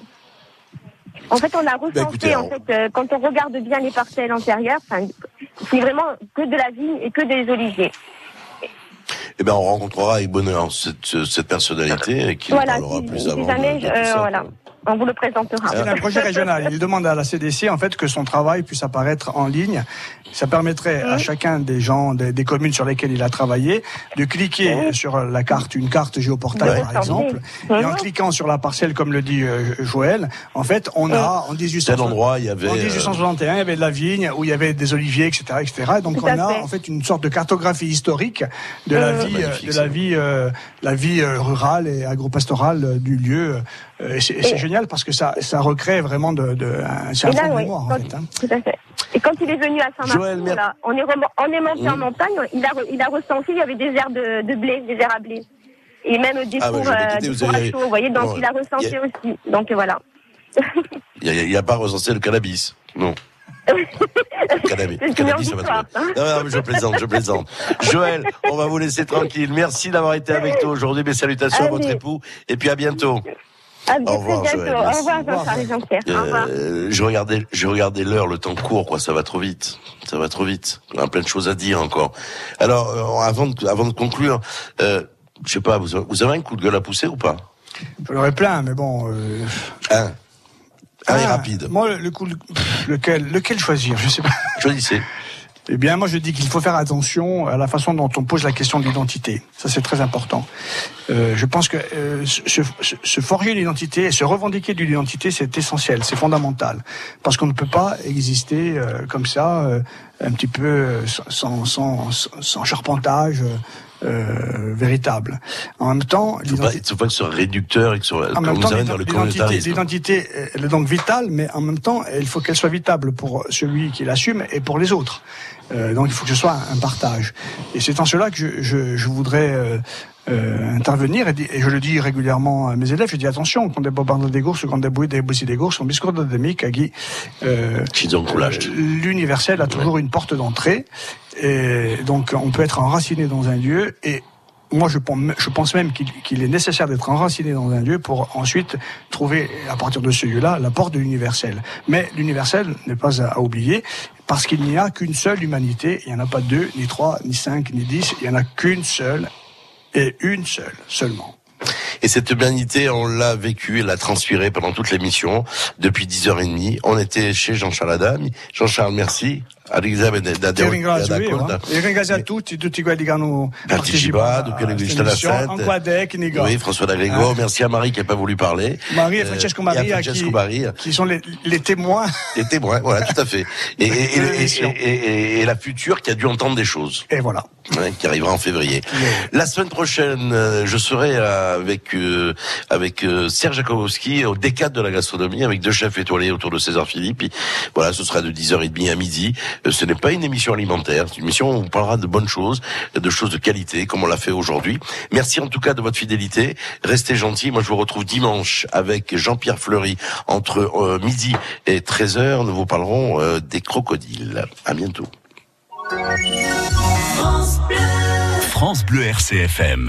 Speaker 20: En fait, on a recensé,
Speaker 2: écoutez,
Speaker 20: en
Speaker 2: on-
Speaker 20: fait, euh, quand on regarde bien les parcelles antérieures, enfin, c'est vraiment que de la vigne et que des oliviers.
Speaker 2: Eh ben, on rencontrera avec bonheur cette, cette personnalité qui
Speaker 20: Voilà,
Speaker 2: nous parlera
Speaker 20: si-
Speaker 2: plus
Speaker 20: si
Speaker 2: avant.
Speaker 20: jamais,
Speaker 2: de- de
Speaker 20: euh,
Speaker 2: tout ça,
Speaker 20: voilà. On vous le présentera.
Speaker 3: C'est un projet régional. Il demande à la CDC en fait que son travail puisse apparaître en ligne. Ça permettrait à chacun des gens des, des communes sur lesquelles il a travaillé de cliquer sur la carte, une carte géoportail
Speaker 2: Ouais.
Speaker 3: par exemple, et en cliquant sur la parcelle, comme le dit euh, Joël, en fait, on a en 1860
Speaker 2: Tel endroit, il y avait,
Speaker 3: en
Speaker 2: euh,
Speaker 3: 1861, il y avait de la vigne où il y avait des oliviers, etc., etc. Et donc on a
Speaker 20: fait.
Speaker 3: en fait une sorte de cartographie historique de la
Speaker 20: Euh,
Speaker 3: vie, de la vie, euh, la vie rurale et agropastorale du lieu. Euh, c'est génial parce que ça, ça recrée vraiment de, de un, c'est un
Speaker 20: Et là,
Speaker 3: fond de
Speaker 20: oui,
Speaker 3: en fait. hein.
Speaker 20: tout à fait. Et quand il est venu à Saint-Martin,
Speaker 2: mer-
Speaker 20: on est, on est monté en
Speaker 2: Mm.
Speaker 20: montagne, il a, il a recensé, il y avait des aires de, de blé, des aires à blé. Et même des
Speaker 2: Ah
Speaker 20: fours,
Speaker 2: vais
Speaker 20: euh, des
Speaker 2: vous
Speaker 20: à chaud, vous voyez, donc il a
Speaker 2: a-
Speaker 20: aussi. Donc voilà.
Speaker 2: Il n'y a, pas recensé le cannabis. Non. Cannabis. Cannabis, ça va
Speaker 20: histoire,
Speaker 2: très bien. Non, non, mais je plaisante, je plaisante. Joël, on va vous laisser tranquille. Merci d'avoir été avec nous aujourd'hui. Mes salutations à votre époux. Et puis à bientôt.
Speaker 20: À
Speaker 2: Au revoir,
Speaker 20: bientôt.
Speaker 2: Joël,
Speaker 20: Au revoir, Jean-Charles et Jean-Pierre. Au revoir.
Speaker 2: Euh, je regardais, je regardais l'heure, le temps court, quoi. Ça va trop vite. Ça va trop vite. On a plein de choses à dire encore. Alors, euh, avant de, avant de conclure, euh, je sais pas, vous, vous avez un coup de gueule à pousser ou pas?
Speaker 3: J'en aurais plein, mais bon. Euh...
Speaker 2: Un. Un
Speaker 3: ah,
Speaker 2: rapide.
Speaker 3: Moi, le, coup, lequel, lequel choisir? Je sais pas.
Speaker 2: Choisissez.
Speaker 3: Eh bien, moi, je dis qu'il faut faire attention à la façon dont on pose la question de l'identité. Ça, c'est très important. Euh, je pense que euh, se, se- se forger une identité et se revendiquer d'une identité, c'est essentiel, c'est fondamental. Parce qu'on ne peut pas exister euh, comme ça, euh, un petit peu euh, sans, sans, sans, charpentage euh, véritable. En même temps,
Speaker 2: Il il faut pas que ce soit réducteur et que ce soit,
Speaker 3: en même
Speaker 2: vous
Speaker 3: temps,
Speaker 2: savez, dans le
Speaker 3: l'identité, elle est donc vitale, mais en même temps, il faut qu'elle soit vitable pour celui qui l'assume et pour les autres. Euh, donc, il faut que ce soit un partage. Et c'est en cela que je, je, je voudrais euh, euh, intervenir, et, je le dis régulièrement à mes élèves, je dis attention, quand des bobardons des gourses, quand des bouilles des bouilles des gourses, on biscourt de demi, qui euh, l'universel a toujours une porte d'entrée, et donc on peut être enraciné dans un lieu, et moi, je pense, même qu'il est nécessaire d'être enraciné dans un lieu pour ensuite trouver, à partir de ce lieu-là, la porte de l'universel. Mais l'universel n'est pas à oublier, parce qu'il n'y a qu'une seule humanité. Il n'y en a pas deux, ni trois, ni cinq, ni dix. Il n'y en a qu'une seule, et une seule seulement.
Speaker 2: Et cette humanité, on l'a vécue et l'a transpirée pendant toute l'émission, depuis 10h30. On était chez Jean-Charles Adami. Jean-Charles, merci. Elisabeth da
Speaker 3: Ti ringrazio io, eh. ringrazio a tutti, tutti quelli che hanno partecipato
Speaker 2: la. Oui, François Dagrego.
Speaker 3: Hein?
Speaker 2: Merci à Marie qui n'a pas voulu parler.
Speaker 3: Marie et
Speaker 2: Euh,
Speaker 3: Francesco
Speaker 2: et
Speaker 3: Maria
Speaker 2: Francesco
Speaker 3: qui,
Speaker 2: Maria.
Speaker 3: qui sont les, les témoins.
Speaker 2: Les témoins, voilà, tout à fait. Et, la future qui a dû entendre des choses.
Speaker 3: Et voilà.
Speaker 2: Ouais, qui arrivera en février. La semaine prochaine, euh, je serai euh, avec euh, avec euh, Serge Jakobowski au décade de la gastronomie avec deux chefs étoilés autour de César Philippe. Voilà, ce sera de 10h30 à midi. Euh, ce n'est pas une émission alimentaire, c'est une émission où on parlera de bonnes choses, de choses de qualité, comme on l'a fait aujourd'hui. Merci en tout cas de votre fidélité. Restez gentils. Moi, je vous retrouve dimanche avec Jean-Pierre Fleury entre midi et 13h. Nous vous parlerons des crocodiles. À bientôt.
Speaker 9: France Bleu RCFM.